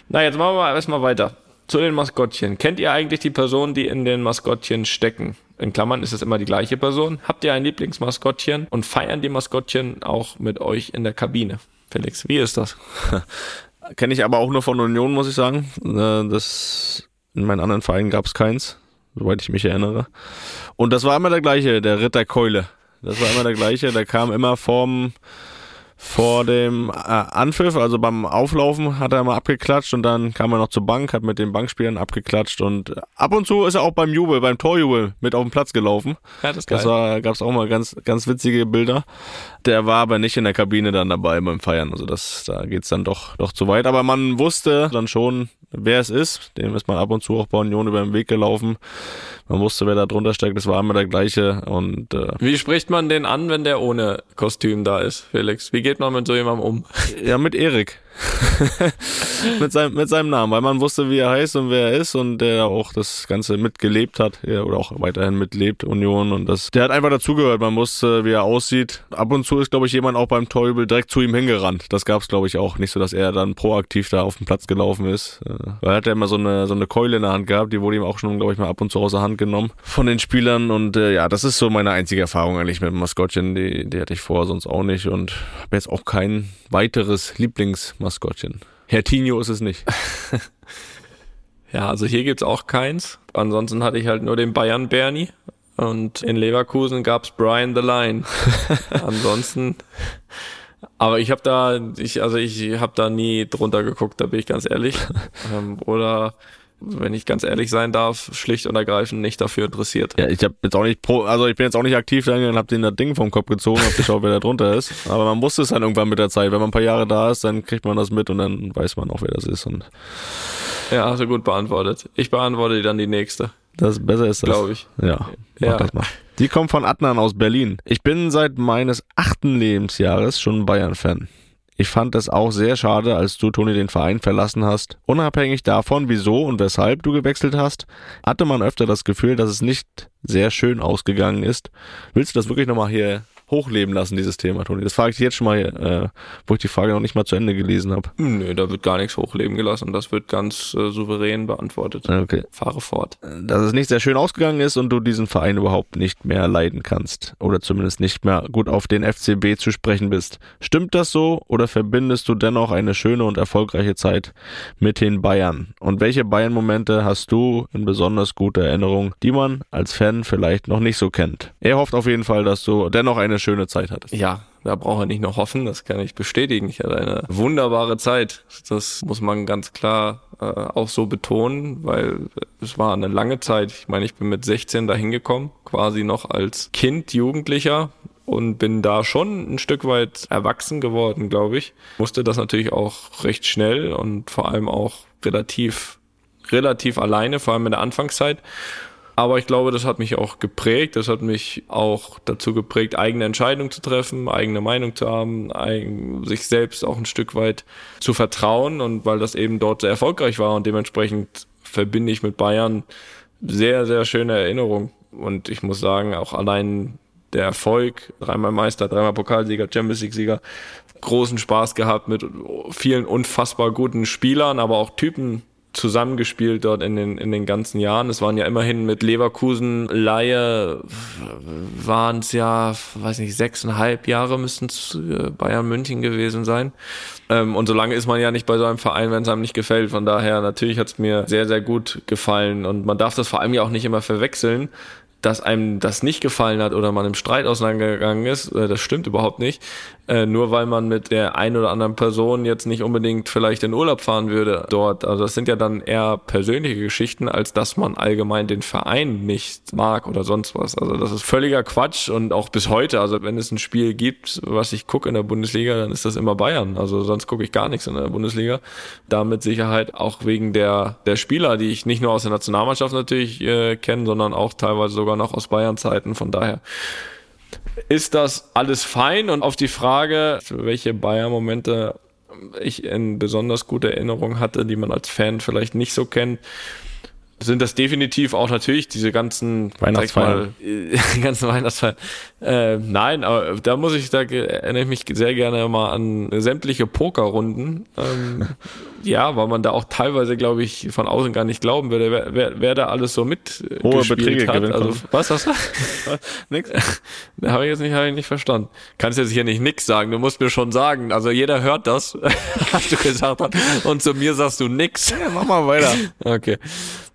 Na, jetzt machen wir mal erstmal weiter. Zu den Maskottchen. Kennt ihr eigentlich die Personen, die in den Maskottchen stecken? In Klammern ist es immer die gleiche Person. Habt ihr ein Lieblingsmaskottchen und feiern die Maskottchen auch mit euch in der Kabine? Felix, wie ist das? Kenne ich aber auch nur von Union, muss ich sagen. Äh, Das, in meinen anderen Vereinen gab es keins, soweit ich mich erinnere. Und das war immer der gleiche, der Ritter Keule. Das war immer der gleiche, der kam immer vorm, vor dem äh, Anpfiff, also beim Auflaufen hat er mal abgeklatscht und dann kam er noch zur Bank, hat mit den Bankspielern abgeklatscht und ab und zu ist er auch beim Jubel, beim Torjubel mit auf den Platz gelaufen. Ja, das Das war, gab's auch mal ganz, ganz witzige Bilder. Der war aber nicht in der Kabine dann dabei beim Feiern. Also das, da geht's dann doch, doch zu weit. Aber man wusste dann schon, wer es ist. Dem ist man ab und zu auch bei Union über den Weg gelaufen. Man wusste, wer da drunter steckt. Es war immer der gleiche. Und äh, Wie spricht man den an, wenn der ohne Kostüm da ist, Felix? Wie geht man mit so jemandem um? ja, mit Erik. mit, seinem, mit seinem Namen, weil man wusste, wie er heißt und wer er ist und der auch das Ganze mitgelebt hat ja, oder auch weiterhin mitlebt, Union. Und das, der hat einfach dazugehört. Man wusste, wie er aussieht. Ab und zu ist, glaube ich, jemand auch beim Torjubel direkt zu ihm hingerannt. Das gab es, glaube ich, auch. Nicht so, dass er dann proaktiv da auf den Platz gelaufen ist. Äh, Weil er hat ja immer so eine, so eine Keule in der Hand gehabt. Die wurde ihm auch schon, glaube ich, mal ab und zu aus der Hand genommen von den Spielern. Und äh, ja, das ist so meine einzige Erfahrung eigentlich mit dem Maskottchen. Die, die hatte ich vorher sonst auch nicht. Und habe jetzt auch kein weiteres Lieblingsmaskottchen. Herr Tinio ist es nicht. Ja, also hier gibt's auch keins. Ansonsten hatte ich halt nur den Bayern Bernie. Und in Leverkusen gab's Brian the Lion. Ansonsten. Aber ich habe da, ich, also ich habe da nie drunter geguckt, da bin ich ganz ehrlich. ähm, oder wenn ich ganz ehrlich sein darf, schlicht und ergreifend nicht dafür interessiert. Ja, ich habe jetzt auch nicht pro, also ich bin jetzt auch nicht aktiv reingegangen und habe den das Ding vom Kopf gezogen, hab geschaut, wer da drunter ist. Aber man wusste es dann irgendwann mit der Zeit. Wenn man ein paar Jahre da ist, dann kriegt man das mit und dann weiß man auch, wer das ist. Und Ja, hast du gut beantwortet. Ich beantworte dann die nächste, das besser ist das. glaube ich. Ja, Ja. das mal. Die kommt von Adnan aus Berlin. Ich bin seit meines achten Lebensjahres schon Bayern-Fan. Ich fand es auch sehr schade, als du, Toni, den Verein verlassen hast. Unabhängig davon, wieso und weshalb du gewechselt hast, hatte man öfter das Gefühl, dass es nicht sehr schön ausgegangen ist. Willst du das wirklich nochmal hier hochleben lassen, dieses Thema, Toni? Das frage ich dich jetzt schon mal, äh, wo ich die Frage noch nicht mal zu Ende gelesen habe. Nö, da wird gar nichts hochleben gelassen. Das wird ganz äh, souverän beantwortet. Okay. Fahre fort. dass es nicht sehr schön ausgegangen ist und du diesen Verein überhaupt nicht mehr leiden kannst oder zumindest nicht mehr gut auf den FCB zu sprechen bist. Stimmt das so oder verbindest du dennoch eine schöne und erfolgreiche Zeit mit den Bayern? Und welche Bayern-Momente hast du in besonders guter Erinnerung, die man als Fan vielleicht noch nicht so kennt? Er hofft auf jeden Fall, dass du dennoch eine schöne Zeit hattest. Ja, da braucht er nicht noch hoffen, das kann ich bestätigen. Ich hatte eine wunderbare Zeit. Das muss man ganz klar äh, auch so betonen, weil es war eine lange Zeit. Ich meine, ich bin mit 16 da hingekommen, quasi noch als Kind, Jugendlicher und bin da schon ein Stück weit erwachsen geworden, glaube ich. Musste das natürlich auch recht schnell und vor allem auch relativ relativ alleine, vor allem in der Anfangszeit. Aber ich glaube, das hat mich auch geprägt. Das hat mich auch dazu geprägt, eigene Entscheidungen zu treffen, eigene Meinung zu haben, eigen, sich selbst auch ein Stück weit zu vertrauen. Und weil das eben dort sehr erfolgreich war und dementsprechend verbinde ich mit Bayern sehr, sehr schöne Erinnerungen. Und ich muss sagen, auch allein der Erfolg, dreimal Meister, dreimal Pokalsieger, Champions League-Sieger, großen Spaß gehabt mit vielen unfassbar guten Spielern, aber auch Typen zusammengespielt dort in den, in den ganzen Jahren. Es waren ja immerhin mit Leverkusen, Laie, waren es ja, weiß nicht, sechseinhalb Jahre müssten es äh, Bayern München gewesen sein. Ähm, und so lange ist man ja nicht bei so einem Verein, wenn es einem nicht gefällt. Von daher, natürlich hat es mir sehr, sehr gut gefallen. Und man darf das vor allem ja auch nicht immer verwechseln dass einem das nicht gefallen hat oder man im Streit auseinandergegangen ist, äh, das stimmt überhaupt nicht. Äh, nur weil man mit der einen oder anderen Person jetzt nicht unbedingt vielleicht in Urlaub fahren würde dort. Also das sind ja dann eher persönliche Geschichten, als dass man allgemein den Verein nicht mag oder sonst was. Also das ist völliger Quatsch und auch bis heute. Also wenn es ein Spiel gibt, was ich gucke in der Bundesliga, dann ist das immer Bayern. Also sonst gucke ich gar nichts in der Bundesliga. Da mit Sicherheit auch wegen der, der Spieler, die ich nicht nur aus der Nationalmannschaft natürlich äh, kenne, sondern auch teilweise sogar noch aus Bayern-Zeiten. Von daher ist das alles fein? Und auf die Frage, welche Bayern-Momente ich in besonders gute Erinnerung hatte, die man als Fan vielleicht nicht so kennt, sind das definitiv auch natürlich diese ganzen Weihnachtsfeiern. die ganzen Weihnachtsfeiern. Äh, nein, aber da muss ich, da erinnere ich mich sehr gerne mal an sämtliche Pokerrunden. Ähm, ja, weil man da auch teilweise, glaube ich, von außen gar nicht glauben würde, wer, wer, wer da alles so mit Hohe Beträge hat. gewinnen Also, was hast du? Nix. Da habe ich jetzt nicht, hab ich nicht verstanden. Kannst jetzt hier nicht nix sagen, du musst mir schon sagen. Also jeder hört das, was du gesagt hast. Und zu mir sagst du nix. Ja, mach mal weiter. Okay.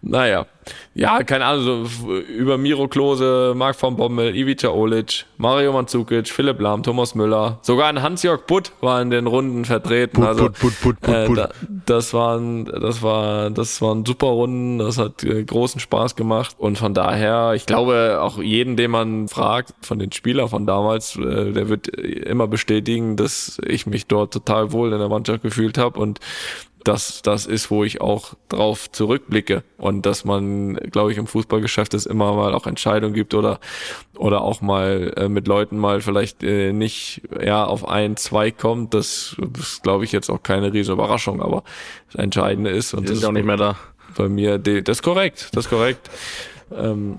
Naja. Ja, keine Ahnung, so über Miro Klose, Marc von Bommel, Ivica Olic, Mario Mandzukic, Philipp Lahm, Thomas Müller. Sogar ein Hans-Jörg Butt war in den Runden vertreten. also, Butt, Butt, Butt, Butt, äh, da, das waren, das war, das waren super Runden. Das hat äh, großen Spaß gemacht. Und von daher, ich glaube, auch jeden, den man fragt, von den Spielern von damals, äh, der wird immer bestätigen, dass ich mich dort total wohl in der Mannschaft gefühlt habe und das, das ist, wo ich auch drauf zurückblicke und dass man, glaube ich, im Fußballgeschäft es immer mal auch Entscheidungen gibt oder oder auch mal äh, mit Leuten mal vielleicht äh, nicht ja auf ein, zwei kommt. Das ist, glaube ich, jetzt auch keine riesen Überraschung, aber das Entscheidende ist und Die das sind auch nicht mehr da. bei mir, das ist korrekt, das ist korrekt, ähm,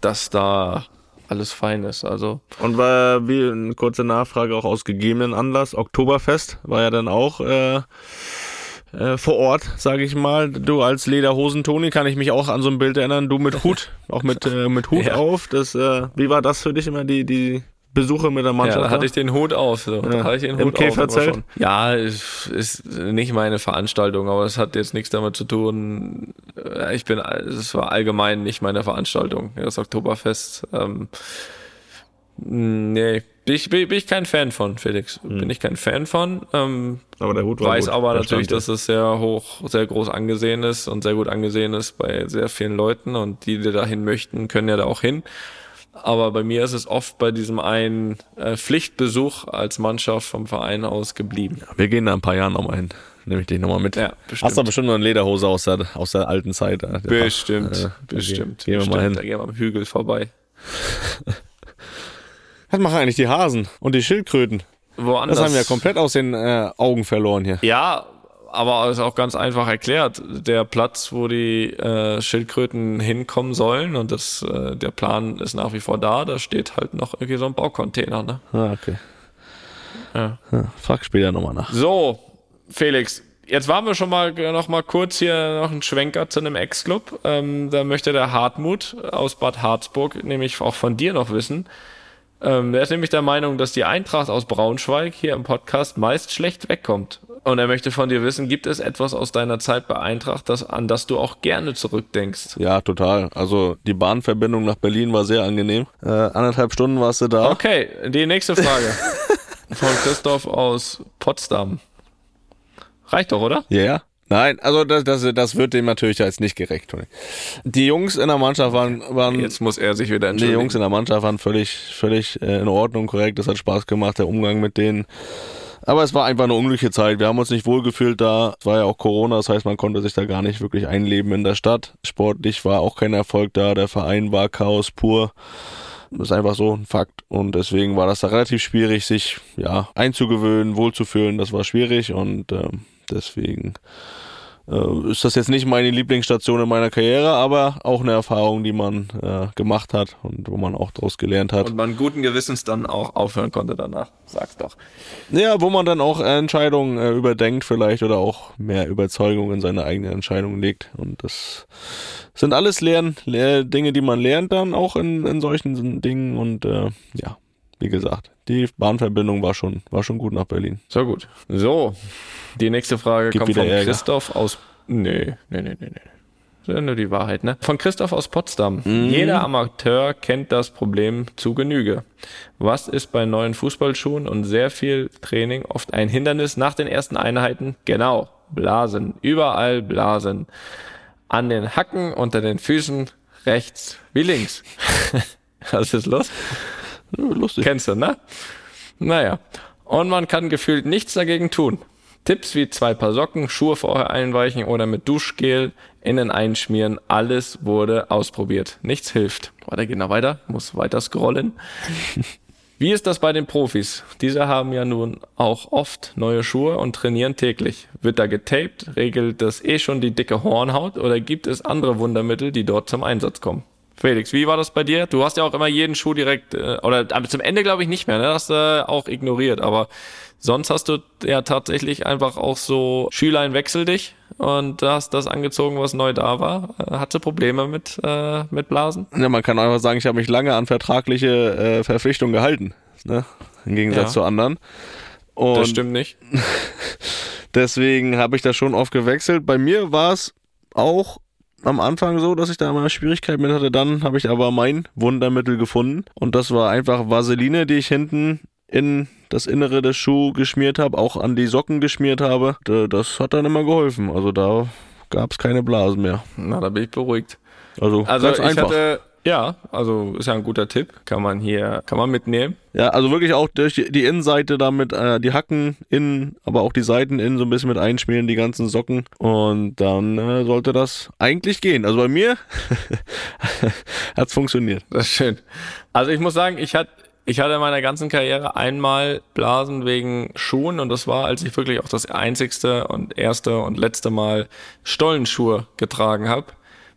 dass da alles fein ist. Also Und war wie eine kurze Nachfrage auch aus gegebenen Anlass. Oktoberfest war ja dann auch äh, äh, vor Ort, sage ich mal. Du als Lederhosen-Toni kann ich mich auch an so ein Bild erinnern. Du mit Hut, auch mit, äh, mit Hut Ja. auf. Das, äh, wie war das für dich immer, die, die Besuche mit der Ja, Mannschaft? da hatte ich den Hut auf. So. Da Ja. hatte ich den Im Hut auf. Käferzelt? schon. Ja, ist, nicht meine Veranstaltung, aber es hat jetzt nichts damit zu tun. Äh, Ich bin, es war allgemein nicht meine Veranstaltung. Ja, Das Oktoberfest. Ähm, nee, bin ich, bin, bin ich kein Fan von, Felix. Bin ich kein Fan von. Ähm, aber der Hut war weiß gut. aber Der natürlich, dass es sehr hoch, sehr groß angesehen ist und sehr gut angesehen ist bei sehr vielen Leuten und die, die dahin möchten, können ja da auch hin. Aber bei mir ist es oft bei diesem einen äh, Pflichtbesuch als Mannschaft vom Verein aus geblieben. ja. Wir gehen da ein paar Jahren nochmal hin. Nehme ich dich nochmal mit. Ja, bestimmt. Hast du bestimmt noch eine Lederhose aus der, aus der alten Zeit. äh, der Bestimmt, Fach- äh, bestimmt. Gehen wir bestimmt. mal hin. Da gehen wir am Hügel vorbei. Was machen eigentlich die Hasen und die Schildkröten? Woanders. Das haben wir ja komplett aus den äh, Augen verloren hier. Ja, aber ist auch ganz einfach erklärt. Der Platz, wo die äh, Schildkröten hinkommen sollen und das, äh, der Plan ist nach wie vor da, da steht halt noch irgendwie so ein Baucontainer. Ne? Ah, okay. Ja. Ja, frag später nochmal nach. So, Felix, jetzt waren wir schon mal noch mal kurz hier noch ein Schwenker zu einem Ex-Club. Ähm, da möchte der Hartmut aus Bad Harzburg nämlich auch von dir noch wissen. Ähm, der ist nämlich der Meinung, dass die Eintracht aus Braunschweig hier im Podcast meist schlecht wegkommt. Und er möchte von dir wissen, gibt es etwas aus deiner Zeit bei Eintracht, das, an das du auch gerne zurückdenkst? Ja, total. Also die Bahnverbindung nach Berlin war sehr angenehm. Äh, anderthalb Stunden warst du da. Okay, die nächste Frage. von Christoph aus Potsdam. Reicht doch, oder? Ja, ja. Nein, also das, das, das wird dem natürlich jetzt nicht gerecht, Toni. Die Jungs in der Mannschaft waren, waren Jetzt muss er sich wieder die entschuldigen. Jungs in der Mannschaft waren völlig, völlig äh, in Ordnung, korrekt. Das hat Spaß gemacht, der Umgang mit denen. Aber es war einfach eine unglückliche Zeit. Wir haben uns nicht wohlgefühlt da. Es war ja auch Corona, das heißt, man konnte sich da gar nicht wirklich einleben in der Stadt. Sportlich war auch kein Erfolg da. Der Verein war Chaos pur. Das ist einfach so ein Fakt. Und deswegen war das da relativ schwierig, sich ja einzugewöhnen, wohlzufühlen. Das war schwierig und ähm, deswegen äh, ist das jetzt nicht meine Lieblingsstation in meiner Karriere, aber auch eine Erfahrung, die man äh, gemacht hat und wo man auch daraus gelernt hat. Und man guten Gewissens dann auch aufhören konnte danach. Sag's doch. Ja, wo man dann auch Entscheidungen äh, überdenkt vielleicht oder auch mehr Überzeugung in seine eigene Entscheidung legt. Und das sind alles Lern, Dinge, die man lernt dann auch in, in solchen Dingen. Und äh, ja, wie gesagt, die Bahnverbindung war schon, war schon gut nach Berlin. So gut. So, die nächste Frage Gibt kommt von Ärger. Christoph aus. Nee, nee, nee, nee, nee. Das ist ja nur die Wahrheit, ne? Von Christoph aus Potsdam. Mhm. Jeder Amateur kennt das Problem zu Genüge. Was ist bei neuen Fußballschuhen und sehr viel Training oft ein Hindernis nach den ersten Einheiten? Genau, Blasen. Überall Blasen. An den Hacken, unter den Füßen, rechts wie links. Was ist los? Lustig. Kennst du, ne? Naja. Und man kann gefühlt nichts dagegen tun. Tipps wie zwei Paar Socken, Schuhe vorher einweichen oder mit Duschgel innen einschmieren, alles wurde ausprobiert. Nichts hilft. Warte, geht noch weiter, muss weiter scrollen. Wie ist das bei den Profis? Diese haben ja nun auch oft neue Schuhe und trainieren täglich. Wird da getaped? Regelt das eh schon die dicke Hornhaut oder gibt es andere Wundermittel, die dort zum Einsatz kommen? Felix, wie war das bei dir? Du hast ja auch immer jeden Schuh direkt, äh, oder aber zum Ende glaube ich nicht mehr, ne? Das hast du äh, auch ignoriert, aber sonst hast du ja tatsächlich einfach auch so Schülein wechsel dich und hast das angezogen, was neu da war. Äh, Hatte Probleme mit, äh, mit Blasen? Ja, man kann einfach sagen, ich habe mich lange an vertragliche äh, Verpflichtungen gehalten. Ne? Im Gegensatz Ja. zu anderen. Und Das stimmt nicht. Deswegen habe ich das schon oft gewechselt. Bei mir war es auch am Anfang so, dass ich da immer Schwierigkeiten mit hatte. Dann habe ich aber mein Wundermittel gefunden. Und das war einfach Vaseline, die ich hinten in das Innere des Schuhs geschmiert habe, auch an die Socken geschmiert habe. Das hat dann immer geholfen. Also da gab es keine Blasen mehr. Na, da bin ich beruhigt. Also, Also ich einfach. hatte, ja, also ist ja ein guter Tipp. Kann man hier, kann man mitnehmen. Ja, also wirklich auch durch die, Innenseite damit, äh, die Hacken innen, aber auch die Seiten innen so ein bisschen mit einschmieren, die ganzen Socken. Und dann äh, sollte das eigentlich gehen. Also bei mir hat's funktioniert. Das ist schön. Also ich muss sagen, ich hatte ich hatte in meiner ganzen Karriere einmal Blasen wegen Schuhen und das war, als ich wirklich auch das einzigste und erste und letzte Mal Stollenschuhe getragen habe.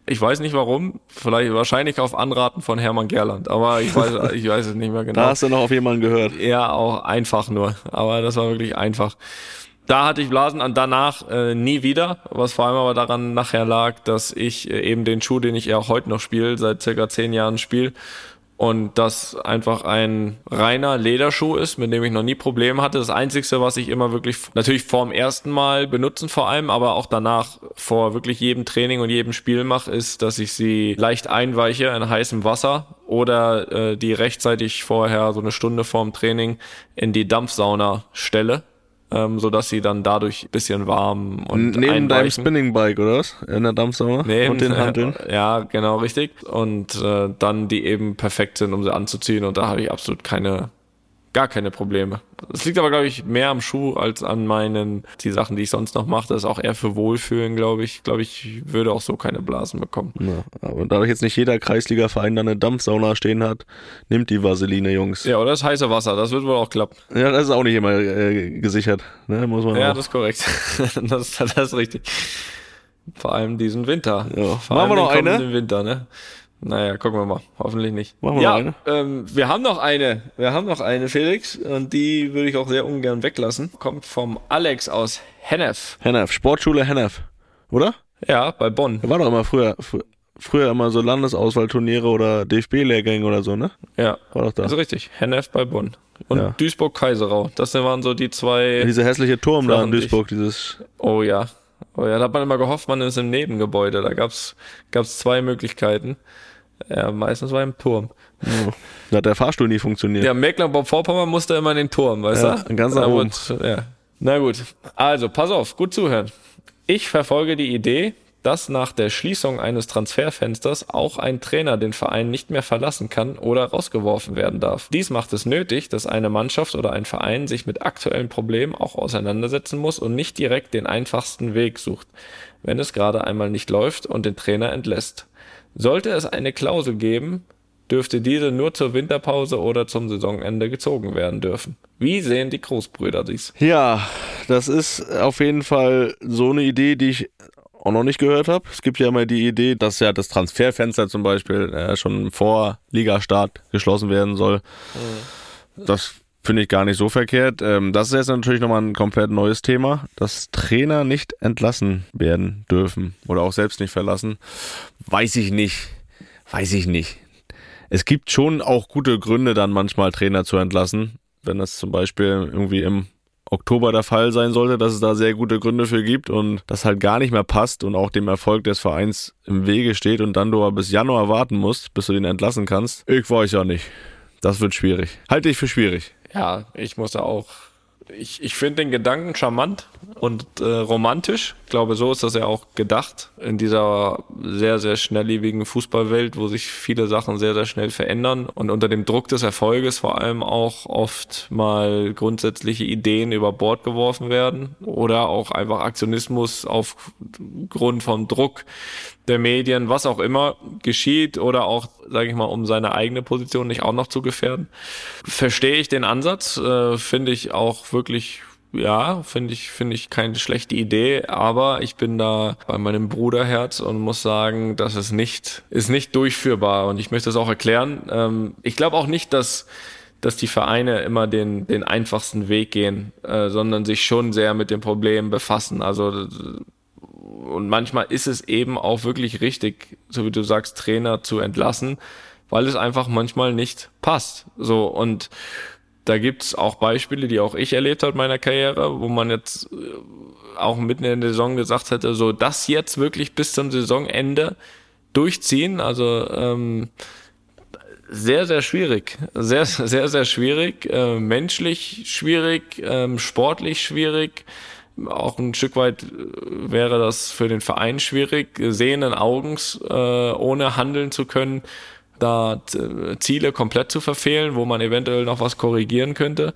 Ich weiß nicht warum, vielleicht wahrscheinlich auf Anraten von Hermann Gerland, aber ich weiß, ich weiß es nicht mehr genau. Da hast du noch auf jemanden gehört. Ja, auch einfach nur. Aber das war wirklich einfach. Da hatte ich Blasen und danach äh, nie wieder, was vor allem aber daran nachher lag, dass ich äh, eben den Schuh, den ich ja auch heute noch spiele, seit circa zehn Jahren spiele, und das einfach ein reiner Lederschuh ist, mit dem ich noch nie Probleme hatte. Das Einzigste, was ich immer wirklich, natürlich vorm ersten Mal benutzen vor allem, aber auch danach vor wirklich jedem Training und jedem Spiel mache, ist, dass ich sie leicht einweiche in heißem Wasser oder äh, die rechtzeitig vorher, so eine Stunde vorm Training, in die Dampfsauna stelle. Ähm, so dass sie dann dadurch ein bisschen warm und Neben deinem einweichen. Spinning Bike, oder was? In der Dampfsauna? Nee, und den äh, Hanteln? Ja, genau, richtig. Und äh, dann die eben perfekt sind, um sie anzuziehen. Und da habe ich absolut keine, gar keine Probleme. Es liegt aber, glaube ich, mehr am Schuh als an meinen, die Sachen, die ich sonst noch mache. Das ist auch eher für Wohlfühlen, glaube ich. Ich glaube, ich würde auch so keine Blasen bekommen. Ja, aber dadurch jetzt nicht jeder Kreisliga-Verein da eine Dampfsauna stehen hat, nimmt die Vaseline, Jungs. Ja, Ja, oder das heiße Wasser, das wird wohl auch klappen. das ist auch nicht immer äh, gesichert, ne? muss man Ja, auch. das ist korrekt. das, das ist richtig. Vor allem diesen Winter. Ja. Vor Machen allem wir noch eine? kommenden Winter, ne? Naja, gucken wir mal. Hoffentlich nicht. Machen wir ja, eine? Ähm, wir haben noch eine. Wir haben noch eine, Felix. Und die würde ich auch sehr ungern weglassen. Kommt vom Alex aus Hennef. Hennef, Sportschule Hennef, oder? Ja, bei Bonn. War doch immer früher, fr früher immer so Landesauswahlturniere oder DFB-Lehrgänge oder so, ne? Ja, War doch da. also richtig. Hennef bei Bonn. Und Ja. Duisburg-Kaiserau. Das waren so die zwei. Diese hässliche Turm da in Duisburg, dieses, Oh ja. Oh ja, da hat man immer gehofft, man ist im Nebengebäude. Da gab's gab's zwei Möglichkeiten. Ja, meistens war im Turm. oh, da hat der Fahrstuhl nie funktioniert. Ja, Mecklenburg-Vorpommern musste immer in den Turm, weißt Ja, du? ganz nach oben. Ja. Na gut. Also, pass auf, gut zuhören. Ich verfolge die Idee, dass nach der Schließung eines Transferfensters auch ein Trainer den Verein nicht mehr verlassen kann oder rausgeworfen werden darf. Dies macht es nötig, dass eine Mannschaft oder ein Verein sich mit aktuellen Problemen auch auseinandersetzen muss und nicht direkt den einfachsten Weg sucht, wenn es gerade einmal nicht läuft und den Trainer entlässt. Sollte es eine Klausel geben, dürfte diese nur zur Winterpause oder zum Saisonende gezogen werden dürfen. Wie sehen die Großbrüder dies? Ja, das ist auf jeden Fall so eine Idee, die ich auch noch nicht gehört habe. Es gibt ja immer die Idee, dass ja das Transferfenster zum Beispiel äh, schon vor Ligastart geschlossen werden soll. Mhm. Das finde ich gar nicht so verkehrt. Ähm, das ist jetzt natürlich nochmal ein komplett neues Thema, dass Trainer nicht entlassen werden dürfen oder auch selbst nicht verlassen. Weiß ich nicht. Weiß ich nicht. Es gibt schon auch gute Gründe, dann manchmal Trainer zu entlassen. Wenn das zum Beispiel irgendwie im Oktober der Fall sein sollte, dass es da sehr gute Gründe für gibt und das halt gar nicht mehr passt und auch dem Erfolg des Vereins im Wege steht und dann du aber bis Januar warten musst, bis du den entlassen kannst. Ich weiß ja nicht. Das wird schwierig. Halte ich für schwierig. Ja, ich muss auch ich, ich finde den Gedanken charmant und äh, romantisch. Ich glaube, so ist das ja auch gedacht in dieser sehr, sehr schnelllebigen Fußballwelt, wo sich viele Sachen sehr, sehr schnell verändern und unter dem Druck des Erfolges vor allem auch oft mal grundsätzliche Ideen über Bord geworfen werden oder auch einfach Aktionismus aufgrund vom Druck der Medien, was auch immer geschieht oder auch, sage ich mal, um seine eigene Position nicht auch noch zu gefährden. Verstehe ich den Ansatz, äh, finde ich auch wirklich ja, finde ich, finde ich keine schlechte Idee, aber ich bin da bei meinem Bruderherz und muss sagen, das ist nicht, ist nicht durchführbar und ich möchte es auch erklären. Ähm, ich glaube auch nicht, dass, dass die Vereine immer den, den einfachsten Weg gehen, äh, sondern sich schon sehr mit dem Problem befassen. Also und manchmal ist es eben auch wirklich richtig, so wie du sagst, Trainer zu entlassen, weil es einfach manchmal nicht passt. So und da gibt's auch Beispiele, die auch ich erlebt habe in meiner Karriere, wo man jetzt äh, auch mitten in der Saison gesagt hätte, so das jetzt wirklich bis zum Saisonende durchziehen. Also ähm, sehr, sehr schwierig. Sehr, sehr, sehr schwierig. Äh, menschlich schwierig, ähm, sportlich schwierig auch ein Stück weit äh, wäre das für den Verein schwierig, sehenden Augens, äh, ohne handeln zu können, da äh, Ziele komplett zu verfehlen, wo man eventuell noch was korrigieren könnte.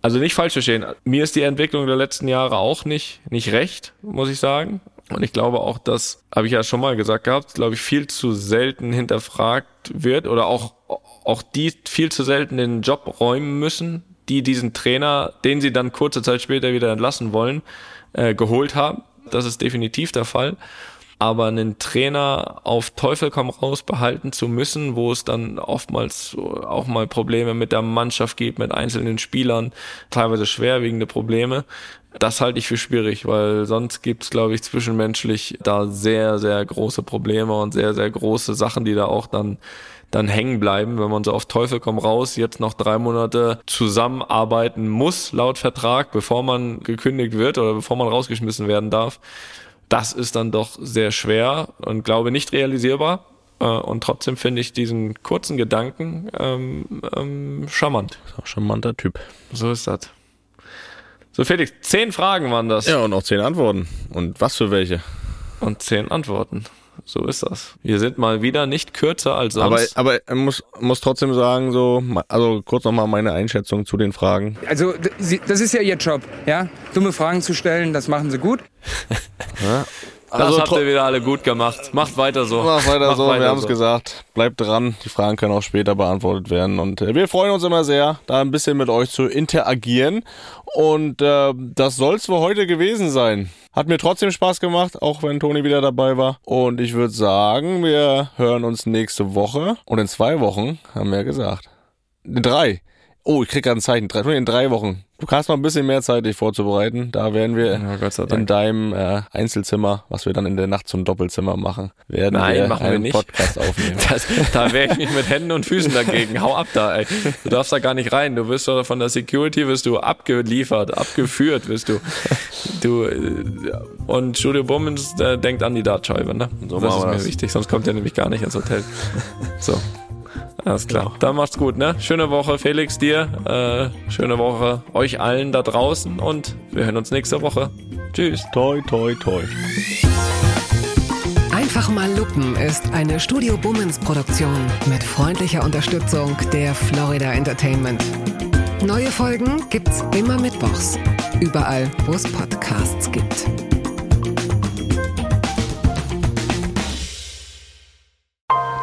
Also nicht falsch verstehen. Mir ist die Entwicklung der letzten Jahre auch nicht, nicht recht, muss ich sagen. Und ich glaube auch, dass, habe ich ja schon mal gesagt gehabt, glaube ich, viel zu selten hinterfragt wird oder auch, auch die viel zu selten den Job räumen müssen, die diesen Trainer, den sie dann kurze Zeit später wieder entlassen wollen, äh, geholt haben. Das ist definitiv der Fall. Aber einen Trainer auf Teufel komm raus behalten zu müssen, wo es dann oftmals auch mal Probleme mit der Mannschaft gibt, mit einzelnen Spielern, teilweise schwerwiegende Probleme, das halte ich für schwierig, weil sonst gibt es, glaube ich, zwischenmenschlich da sehr, sehr große Probleme und sehr, sehr große Sachen, die da auch dann dann hängen bleiben, wenn man so auf Teufel komm raus jetzt noch drei Monate zusammenarbeiten muss, laut Vertrag, bevor man gekündigt wird oder bevor man rausgeschmissen werden darf. Das ist dann doch sehr schwer und glaube nicht realisierbar. Äh, und trotzdem finde ich diesen kurzen Gedanken ähm, ähm, charmant. Ist auch charmanter Typ. So ist das. So, Felix, zehn Fragen waren das. Ja, und auch zehn Antworten. Und was für welche? Und zehn Antworten. So ist das. Wir sind mal wieder nicht kürzer als sonst. Aber, aber muss, muss trotzdem sagen, so, also kurz nochmal meine Einschätzung zu den Fragen. Also, das ist ja Ihr Job, ja? Dumme Fragen zu stellen, das machen Sie gut. ja. Das also, habt ihr wieder alle gut gemacht. Macht weiter so. Macht weiter Macht so, weiter wir haben es so. gesagt. Bleibt dran, die Fragen können auch später beantwortet werden. Und äh, wir freuen uns immer sehr, da ein bisschen mit euch zu interagieren. Und äh, das soll es für heute gewesen sein. Hat mir trotzdem Spaß gemacht, auch wenn Toni wieder dabei war. Und ich würde sagen, wir hören uns nächste Woche. Und in zwei Wochen, haben wir ja gesagt. Drei. Oh, ich krieg gerade ein Zeichen. In drei Wochen. Du hast noch ein bisschen mehr Zeit, dich vorzubereiten. Da werden wir ja, in deinem äh, Einzelzimmer, was wir dann in der Nacht zum Doppelzimmer machen, werden Nein, wir machen einen wir nicht. Podcast aufnehmen. Das, da wäre ich mich mit Händen und Füßen dagegen. Hau ab da, ey. Du darfst da gar nicht rein. Du wirst von der Security wirst du abgeliefert, abgeführt wirst du. Du äh, und Studio Bummens äh, denkt an die Dartscheibe, ne? So das ist mir das. wichtig, sonst kommt er nämlich gar nicht ins Hotel. So. Alles klar. Genau. Dann macht's gut, ne? Schöne Woche, Felix, dir. Äh, schöne Woche euch allen da draußen und wir hören uns nächste Woche. Tschüss. Toi, toi, toi. Einfach mal lupen ist eine Studio Bummens Produktion mit freundlicher Unterstützung der Florida Entertainment. Neue Folgen gibt's immer mittwochs. Überall, wo es Podcasts gibt.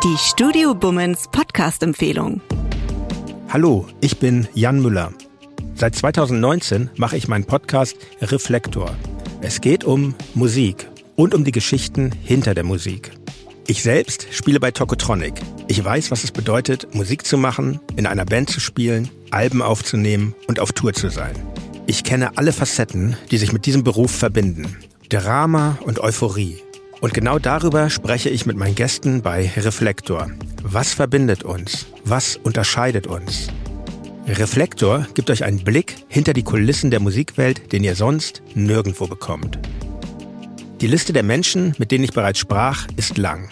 Die Studio Bummens Podcast-Empfehlung. Hallo, ich bin Jan Müller. Seit 2019 mache ich meinen Podcast Reflektor. Es geht um Musik und um die Geschichten hinter der Musik. Ich selbst spiele bei Tokotronic. Ich weiß, was es bedeutet, Musik zu machen, in einer Band zu spielen, Alben aufzunehmen und auf Tour zu sein. Ich kenne alle Facetten, die sich mit diesem Beruf verbinden. Drama und Euphorie. Und genau darüber spreche ich mit meinen Gästen bei Reflektor. Was verbindet uns? Was unterscheidet uns? Reflektor gibt euch einen Blick hinter die Kulissen der Musikwelt, den ihr sonst nirgendwo bekommt. Die Liste der Menschen, mit denen ich bereits sprach, ist lang.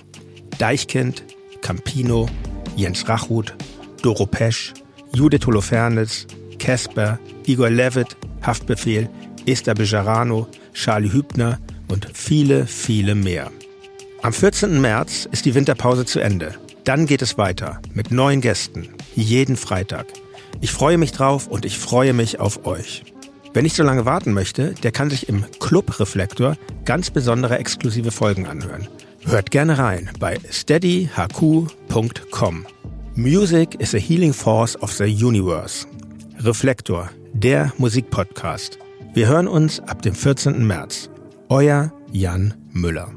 Deichkind, Campino, Jens Rachut, Doro Pesch, Judith Holofernes, Casper, Igor Levitt, Haftbefehl, Esther Bejarano, Charlie Hübner und viele, viele mehr. Am 14. März ist die Winterpause zu Ende. Dann geht es weiter mit neuen Gästen, jeden Freitag. Ich freue mich drauf und ich freue mich auf euch. Wer nicht so lange warten möchte, der kann sich im Club Reflektor ganz besondere exklusive Folgen anhören. Hört gerne rein bei steadyhq.com. Music is a healing force of the universe. Reflektor, der Musikpodcast. Wir hören uns ab dem 14. März. Euer Jan Müller.